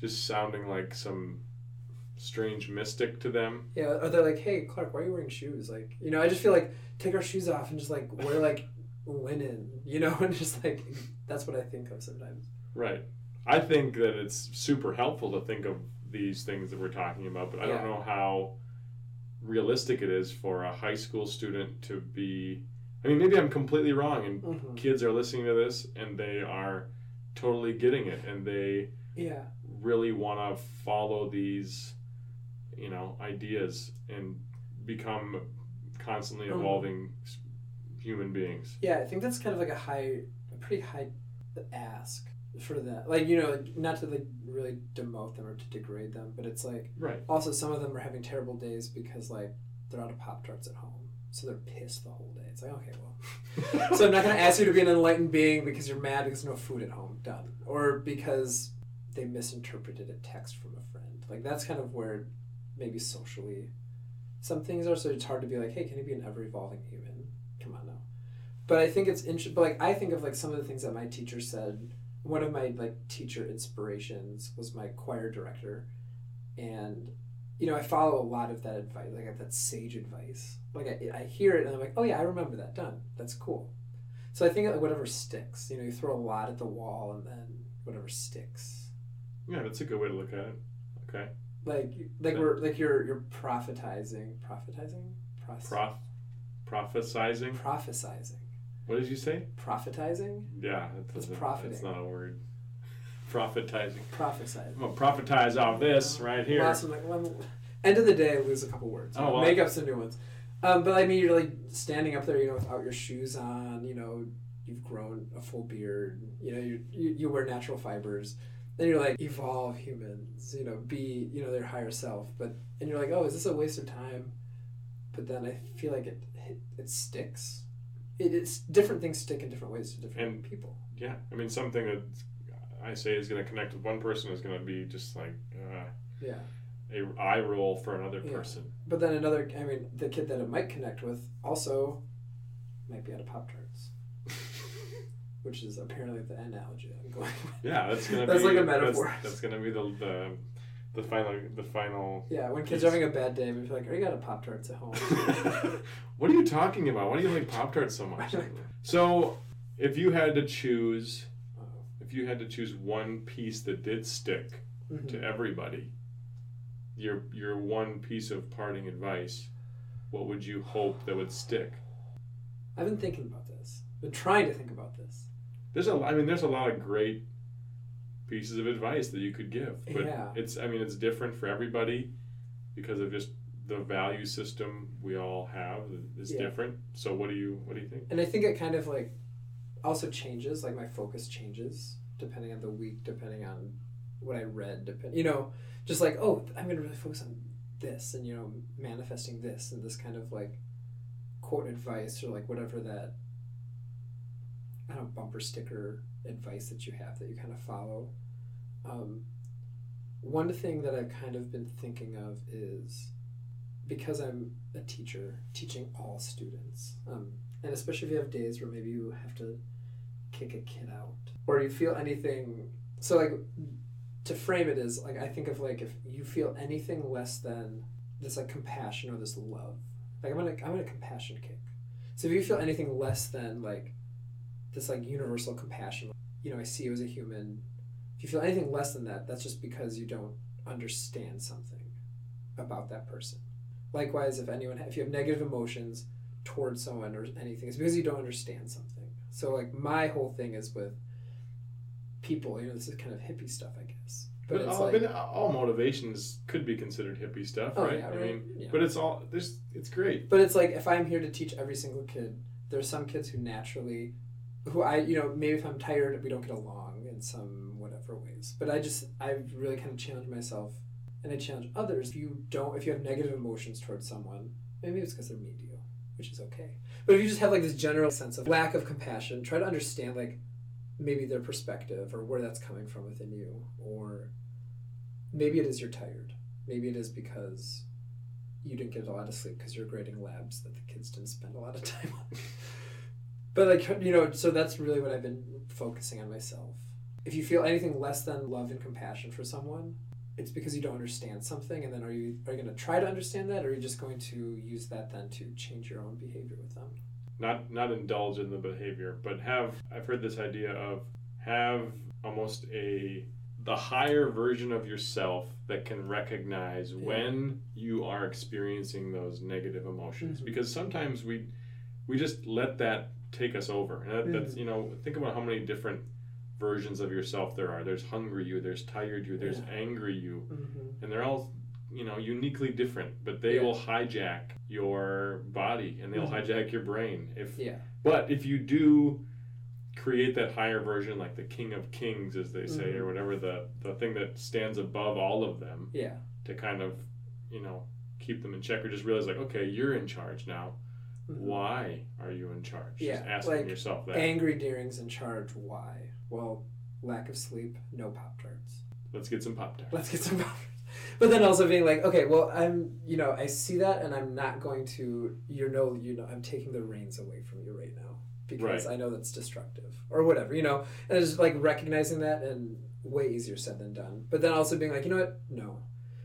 [SPEAKER 1] just sounding like some strange mystic to them.
[SPEAKER 2] Yeah, or they're like, hey, Clark, why are you wearing shoes? Like, you know, I just feel like take our shoes off and just like wear like linen, you know, and just like that's what I think of sometimes.
[SPEAKER 1] Right. I think that it's super helpful to think of these things that we're talking about, but I don't know how realistic it is for a high school student to be. I mean, maybe I'm completely wrong, and
[SPEAKER 2] Mm-hmm.
[SPEAKER 1] kids are listening to this and they are totally getting it, and they
[SPEAKER 2] Yeah,
[SPEAKER 1] really want to follow these, you know, ideas and become constantly
[SPEAKER 2] Mhm.
[SPEAKER 1] evolving s- human beings.
[SPEAKER 2] yeah, I think that's kind of like a high, a pretty high ask for that. Like, you know, not to like really demote them or to degrade them, but it's like.
[SPEAKER 1] Right.
[SPEAKER 2] Also, some of them are having terrible days because like they're out of pop tarts at home, so they're pissed the whole day. It's like okay, well, so I'm not gonna ask you to be an enlightened being because you're mad because no food at home. Done. Or because they misinterpreted a text from a friend. Like that's kind of where maybe socially some things are. So it's hard to be like, hey, can you be an ever evolving human? Come on now. But I think it's interesting. But like I think of like some of the things that my teacher said. One of my like teacher inspirations was my choir director, and you know, I follow a lot of that advice, like that sage advice. Like I, I hear it and I'm like, oh yeah, I remember that. Done. That's cool. So I think like whatever sticks. You know, you throw a lot at the wall and then whatever sticks.
[SPEAKER 1] Yeah, that's a good way to look at it. Okay.
[SPEAKER 2] Like like
[SPEAKER 1] Yeah.
[SPEAKER 2] we're like you're you're prophetizing, prophetizing, Pros-
[SPEAKER 1] Prof, prophesizing.
[SPEAKER 2] prophesizing,
[SPEAKER 1] What did you say?
[SPEAKER 2] prophetizing,
[SPEAKER 1] Yeah,
[SPEAKER 2] It's profiting.
[SPEAKER 1] That's not a word. Prophetizing.
[SPEAKER 2] prophesizing.
[SPEAKER 1] I'm gonna prophetize off this right here.
[SPEAKER 2] Awesome. Like, well, end of the day, I lose a couple words.
[SPEAKER 1] Oh, well.
[SPEAKER 2] Make up some new ones. Um, but I mean, you're like standing up there, you know, without your shoes on. You know, you've grown a full beard. You know, you you, you wear natural fibers. Then you're like, evolve humans. You know, be you know their higher self. But and you're like, oh, is this a waste of time? But then I feel like it it, it sticks. It, it's different things stick in different ways to different
[SPEAKER 1] And-
[SPEAKER 2] people.
[SPEAKER 1] Yeah, I mean something that I say is going to connect with one person is going to be just like uh,
[SPEAKER 2] Yeah.
[SPEAKER 1] a eye roll for another
[SPEAKER 2] Yeah.
[SPEAKER 1] person.
[SPEAKER 2] But then another, I mean, the kid that it might connect with also might be out of Pop Tarts, which is apparently the analogy I'm going with.
[SPEAKER 1] Yeah, that's gonna
[SPEAKER 2] That's
[SPEAKER 1] be
[SPEAKER 2] like a metaphor.
[SPEAKER 1] That's, gonna be the, the the final the final.
[SPEAKER 2] Yeah, when kids are having a bad day, we're like, "Are you got a Pop Tarts at home?"
[SPEAKER 1] what are you talking about? Why do you like Pop Tarts so much? so, if you had to choose, you had to choose one piece that did stick
[SPEAKER 2] Mhm.
[SPEAKER 1] to everybody, your your one piece of parting advice, what would you hope that would stick?
[SPEAKER 2] I've been thinking about this. Been trying to think about this.
[SPEAKER 1] There's a, I mean, there's a lot of great pieces of advice that you could give, but
[SPEAKER 2] Yeah.
[SPEAKER 1] it's, I mean, it's different for everybody because of just the value system we all have is
[SPEAKER 2] Yeah.
[SPEAKER 1] different. So, what do you, what do you think?
[SPEAKER 2] And I think it kind of like also changes. Like my focus changes depending on the week, depending on what I read. Depend, you know, just like oh, I'm gonna really focus on this, and you know, manifesting this, and this kind of like quote advice or like whatever that I don't know bumper sticker advice that you have that you kind of follow. Um, one thing that I've kind of been thinking of is because I'm a teacher, teaching all students. Um, and especially if you have days where maybe you have to kick a kid out or you feel anything so like to frame it is like i think of like if you feel anything less than this like compassion or this love like i'm on a, I'm on a compassion kick. So if you feel anything less than like this like universal compassion you know i see you as a human if you feel anything less than that that's just because you don't understand something about that person. Likewise if anyone if you have negative emotions towards someone or anything it's because you don't understand something. So like my whole thing is with people you know this is kind of hippie stuff i guess but it's
[SPEAKER 1] all,
[SPEAKER 2] like
[SPEAKER 1] but all motivations could be considered hippie stuff,
[SPEAKER 2] oh
[SPEAKER 1] right?
[SPEAKER 2] yeah
[SPEAKER 1] I mean,
[SPEAKER 2] yeah.
[SPEAKER 1] but it's all there's it's great.
[SPEAKER 2] but it's like if i'm here to teach every single kid there's some kids who naturally who i you know maybe if i'm tired we don't get along in some whatever ways but i just i really kind of challenge myself and i challenge others if you don't if you have negative emotions towards someone maybe it's because they're mean to you which is okay but if you just have like this general sense of lack of compassion try to understand like maybe their perspective or where that's coming from within you or maybe it is you're tired. Maybe it is because you didn't get a lot of sleep because you're grading labs that the kids didn't spend a lot of time on. But like you know so that's really what i've been focusing on myself. If you feel anything less than love and compassion for someone it's because you don't understand something and then are you are you going to try to understand that or are you just going to use that then to change your own behavior with them
[SPEAKER 1] Not not indulge in the behavior, but have I've heard this idea of have almost a the higher version of yourself that can recognize
[SPEAKER 2] Yeah.
[SPEAKER 1] when you are experiencing those negative emotions
[SPEAKER 2] Mhm.
[SPEAKER 1] because sometimes we we just let that take us over and that, that's
[SPEAKER 2] Mhm.
[SPEAKER 1] you know think about how many different versions of yourself there are there's hungry you there's tired you there's
[SPEAKER 2] Yeah.
[SPEAKER 1] angry you
[SPEAKER 2] mm-hmm.
[SPEAKER 1] and they're all you know uniquely different but they
[SPEAKER 2] Yeah.
[SPEAKER 1] will hijack your body and they'll
[SPEAKER 2] Mhm.
[SPEAKER 1] hijack your brain. If
[SPEAKER 2] yeah.
[SPEAKER 1] but if you do create that higher version like the king of kings as they say
[SPEAKER 2] Mhm.
[SPEAKER 1] or whatever the the thing that stands above all of them
[SPEAKER 2] yeah.
[SPEAKER 1] to kind of you know keep them in check or just realize like okay you're in charge now.
[SPEAKER 2] Mhm.
[SPEAKER 1] why are you in charge? Just
[SPEAKER 2] Yeah,
[SPEAKER 1] asking
[SPEAKER 2] like,
[SPEAKER 1] yourself that.
[SPEAKER 2] Angry deering's in charge why? Well lack of sleep no pop tarts.
[SPEAKER 1] Let's get some pop tarts.
[SPEAKER 2] Let's get some pop but then also being like okay well i'm you know i see that and i'm not going to you know you know i'm taking the reins away from you right now because i know that's destructive or whatever you know and it's just like recognizing that and way easier said than done but then also being like you know what no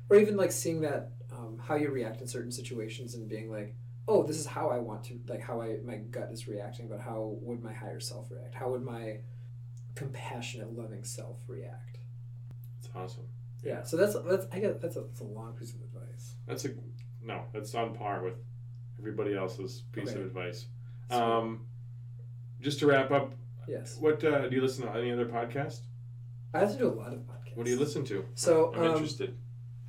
[SPEAKER 2] or even like seeing that um, how you react in certain situations and being like, oh, this is how I want to, like how I my gut is reacting, but how would my higher self react? How would my compassionate, loving self react?
[SPEAKER 1] It's awesome.
[SPEAKER 2] Yeah. So that's that's I guess that's a, that's a long piece of advice.
[SPEAKER 1] That's a no. That's on par with everybody else's piece
[SPEAKER 2] Okay.
[SPEAKER 1] of advice. Um, just to wrap up,
[SPEAKER 2] yes.
[SPEAKER 1] what uh, do you listen to? Any other podcast?
[SPEAKER 2] I have to do a lot of podcasts.
[SPEAKER 1] What do you listen to?
[SPEAKER 2] So
[SPEAKER 1] I'm
[SPEAKER 2] um,
[SPEAKER 1] interested.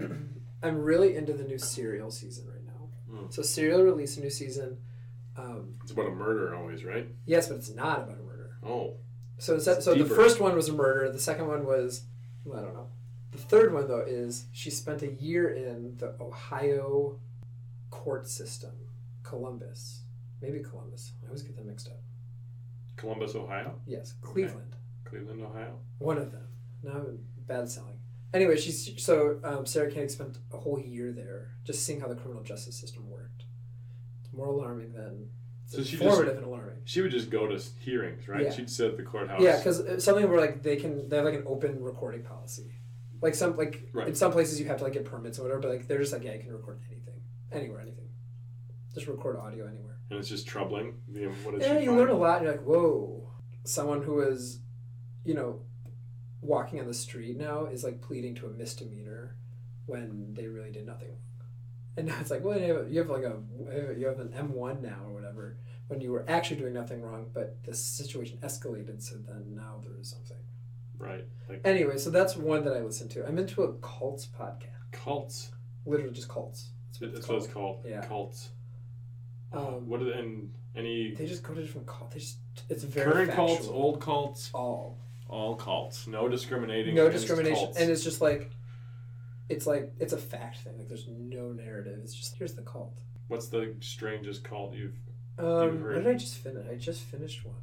[SPEAKER 2] I'm really into the new Serial season right now.
[SPEAKER 1] Hmm.
[SPEAKER 2] So Serial released a new season. Um,
[SPEAKER 1] It's about a murder, always, right?
[SPEAKER 2] yes, but it's not about a murder.
[SPEAKER 1] Oh,
[SPEAKER 2] So it's, so
[SPEAKER 1] Deeper.
[SPEAKER 2] the first one was a murder. The second one was well, I don't know. Third one though is she spent a year in the Ohio court system, Columbus, maybe Columbus. I always get them mixed up.
[SPEAKER 1] Columbus, Ohio,
[SPEAKER 2] Yes, Cleveland.
[SPEAKER 1] Cleveland, Ohio.
[SPEAKER 2] One of them. No, bad selling. Anyway, she's so um, Sarah Koenig spent a whole year there, just seeing how the criminal justice system worked. It's more alarming than
[SPEAKER 1] So she just-
[SPEAKER 2] informative and alarming.
[SPEAKER 1] She would just go to hearings, right?
[SPEAKER 2] Yeah.
[SPEAKER 1] She'd sit at the courthouse.
[SPEAKER 2] Yeah, because something where like they can they have like an open recording policy. Like some like
[SPEAKER 1] Right.
[SPEAKER 2] in some places you have to like get permits or whatever, but like they're just like yeah you can record anything, anywhere, anything. Just record audio anywhere.
[SPEAKER 1] and it's just troubling. You know, what
[SPEAKER 2] Yeah,
[SPEAKER 1] she
[SPEAKER 2] you learn a lot. You're like, whoa, someone who is, you know, walking on the street now is like pleading to a misdemeanor when they really did nothing wrong. And now it's like, well, you have, you have like a you have an M one now or whatever when you were actually doing nothing wrong, but the situation escalated, so then now there is something.
[SPEAKER 1] Right, like
[SPEAKER 2] Anyway, so that's one that I listen to. I'm into a cults podcast,
[SPEAKER 1] cults.
[SPEAKER 2] literally just cults. That's what it's
[SPEAKER 1] That's what
[SPEAKER 2] called.
[SPEAKER 1] called.
[SPEAKER 2] Yeah.
[SPEAKER 1] Cults.
[SPEAKER 2] Um,
[SPEAKER 1] what are the, and any
[SPEAKER 2] They just go to different cults. They just it's very
[SPEAKER 1] current cults, old cults,
[SPEAKER 2] all.
[SPEAKER 1] all cults. No discriminating.
[SPEAKER 2] no discrimination
[SPEAKER 1] cults.
[SPEAKER 2] and it's just like it's like it's a fact thing like there's no narrative it's just here's the cult
[SPEAKER 1] What's the strangest cult you've?
[SPEAKER 2] um
[SPEAKER 1] heard-
[SPEAKER 2] what did i just finish i just finished one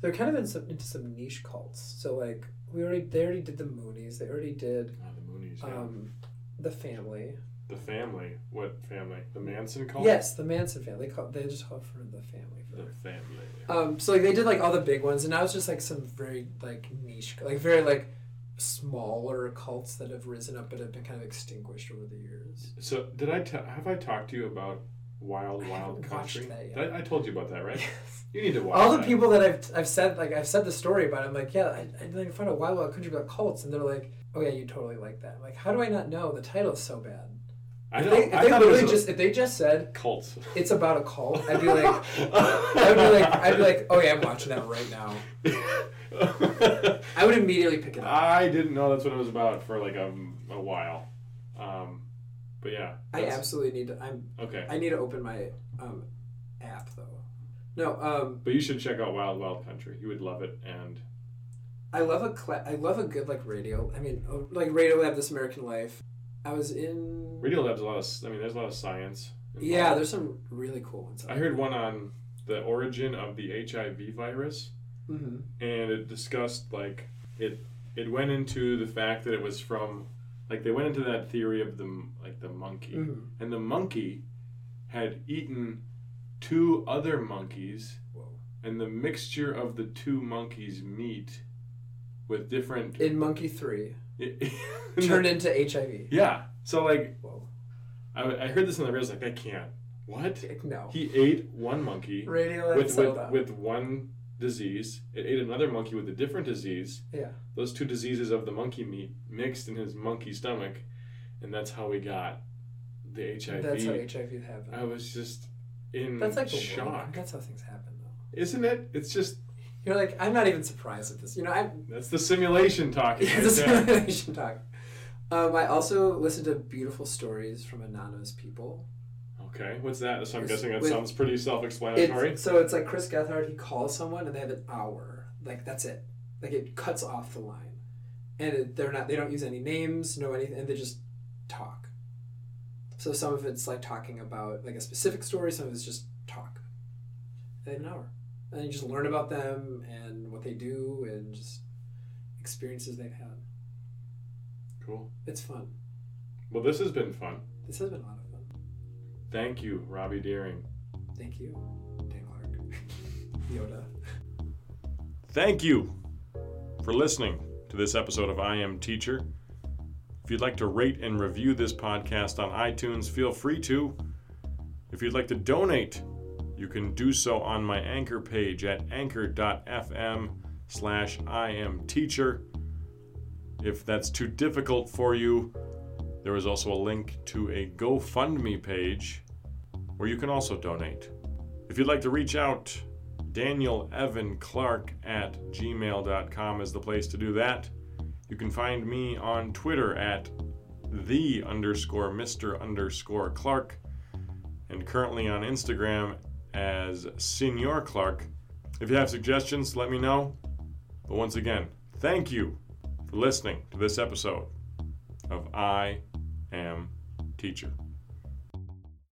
[SPEAKER 2] they're kind of in some, into some niche cults so like we already they already did the moonies they already did
[SPEAKER 1] Oh, the Moonies. Yeah.
[SPEAKER 2] um the family
[SPEAKER 1] the family. What family? The Manson cult.
[SPEAKER 2] yes the manson family they call they just call for the family for
[SPEAKER 1] The family.
[SPEAKER 2] um so like they did like all the big ones and now it's just like some very like niche like very like smaller cults that have risen up but have been kind of extinguished over the years
[SPEAKER 1] So did I have I talked to you about Wild
[SPEAKER 2] I
[SPEAKER 1] Wild Country?
[SPEAKER 2] that.
[SPEAKER 1] I, I told you about that, right?
[SPEAKER 2] Yes.
[SPEAKER 1] You need to watch
[SPEAKER 2] all the
[SPEAKER 1] that.
[SPEAKER 2] people that I've, I've said like I've said the story about. I'm like, yeah, I, I like find a Wild Wild Country about cults, and they're like, oh yeah, you totally like that. I'm like, how do I not know? The title is so bad.
[SPEAKER 1] I
[SPEAKER 2] If
[SPEAKER 1] know.
[SPEAKER 2] they, if
[SPEAKER 1] I
[SPEAKER 2] they
[SPEAKER 1] thought
[SPEAKER 2] literally just if they just said
[SPEAKER 1] cults.
[SPEAKER 2] it's about a cult, I'd be like, I would be like, I'd be like, oh yeah, I'm watching that right now. I would immediately pick it up.
[SPEAKER 1] I didn't know that's what it was about for like a, a while. Um, but yeah.
[SPEAKER 2] I absolutely need to. I'm.
[SPEAKER 1] Okay.
[SPEAKER 2] I need to open my um, app though. No, um,
[SPEAKER 1] But you should check out Wild Wild Country. You would love it. And
[SPEAKER 2] I love a cla- I love a good like radio. I mean, uh, like Radio Lab, This American Life. I was in.
[SPEAKER 1] Radio Lab's a lot of. I mean, there's a lot of science.
[SPEAKER 2] Yeah, there's some really cool ones.
[SPEAKER 1] I heard one on the origin of the HIV virus,
[SPEAKER 2] mm-hmm.
[SPEAKER 1] and it discussed like it. It went into the fact that it was from, like they went into that theory of the like the monkey,
[SPEAKER 2] hmm
[SPEAKER 1] and the monkey had eaten two other monkeys,
[SPEAKER 2] Whoa.
[SPEAKER 1] and the mixture of the two monkeys' meat with different
[SPEAKER 2] In Monkey Three, turned into HIV.
[SPEAKER 1] yeah. So like
[SPEAKER 2] Whoa.
[SPEAKER 1] I, I heard this on the radio. I was like, I can't. What?
[SPEAKER 2] No.
[SPEAKER 1] He ate one monkey
[SPEAKER 2] Radio
[SPEAKER 1] with with, with one disease. It ate another monkey with a different disease.
[SPEAKER 2] Yeah.
[SPEAKER 1] Those two diseases of the monkey meat mixed in his monkey stomach, and that's how we got the HIV.
[SPEAKER 2] That's how HIV happened.
[SPEAKER 1] I was just in
[SPEAKER 2] That's like
[SPEAKER 1] shock.
[SPEAKER 2] That's how things happen, though.
[SPEAKER 1] Isn't it? It's just
[SPEAKER 2] You're like, I'm not even surprised at this. You know, I'm.
[SPEAKER 1] that's the simulation talking. right there.
[SPEAKER 2] simulation talk. Um, I also listen to beautiful stories from anonymous people.
[SPEAKER 1] Okay, what's that? So I'm guessing that
[SPEAKER 2] with-
[SPEAKER 1] sounds pretty self-explanatory.
[SPEAKER 2] It's, so it's like Chris Gethard. He calls someone and they have an hour. Like that's it. Like it cuts off the line, and it, they're not. They don't use any names, no anything, and they just talk. So some of it's like talking about like a specific story. Some of it's just talk. They have an hour, and you just learn about them and what they do and just experiences they've had.
[SPEAKER 1] Cool.
[SPEAKER 2] It's fun.
[SPEAKER 1] Well, this has been fun.
[SPEAKER 2] This has been a lot of fun.
[SPEAKER 1] Thank you, Robbie Deering.
[SPEAKER 2] Thank you, Dan Clark, Yoda.
[SPEAKER 1] Thank you for listening to this episode of I Am Teacher. If you'd like to rate and review this podcast on iTunes, feel free to. If you'd like to donate, you can do so on my anchor page at anchor.fm slash I am teacher. If that's too difficult for you, there is also a link to a GoFundMe page where you can also donate. If you'd like to reach out, Daniel Evan Clark at gmail.com is the place to do that. You can find me on Twitter at the underscore Mr. underscore Clark and currently on Instagram as Senor Clark. If you have suggestions, let me know. But once again, thank you for listening to this episode of I Am Teacher.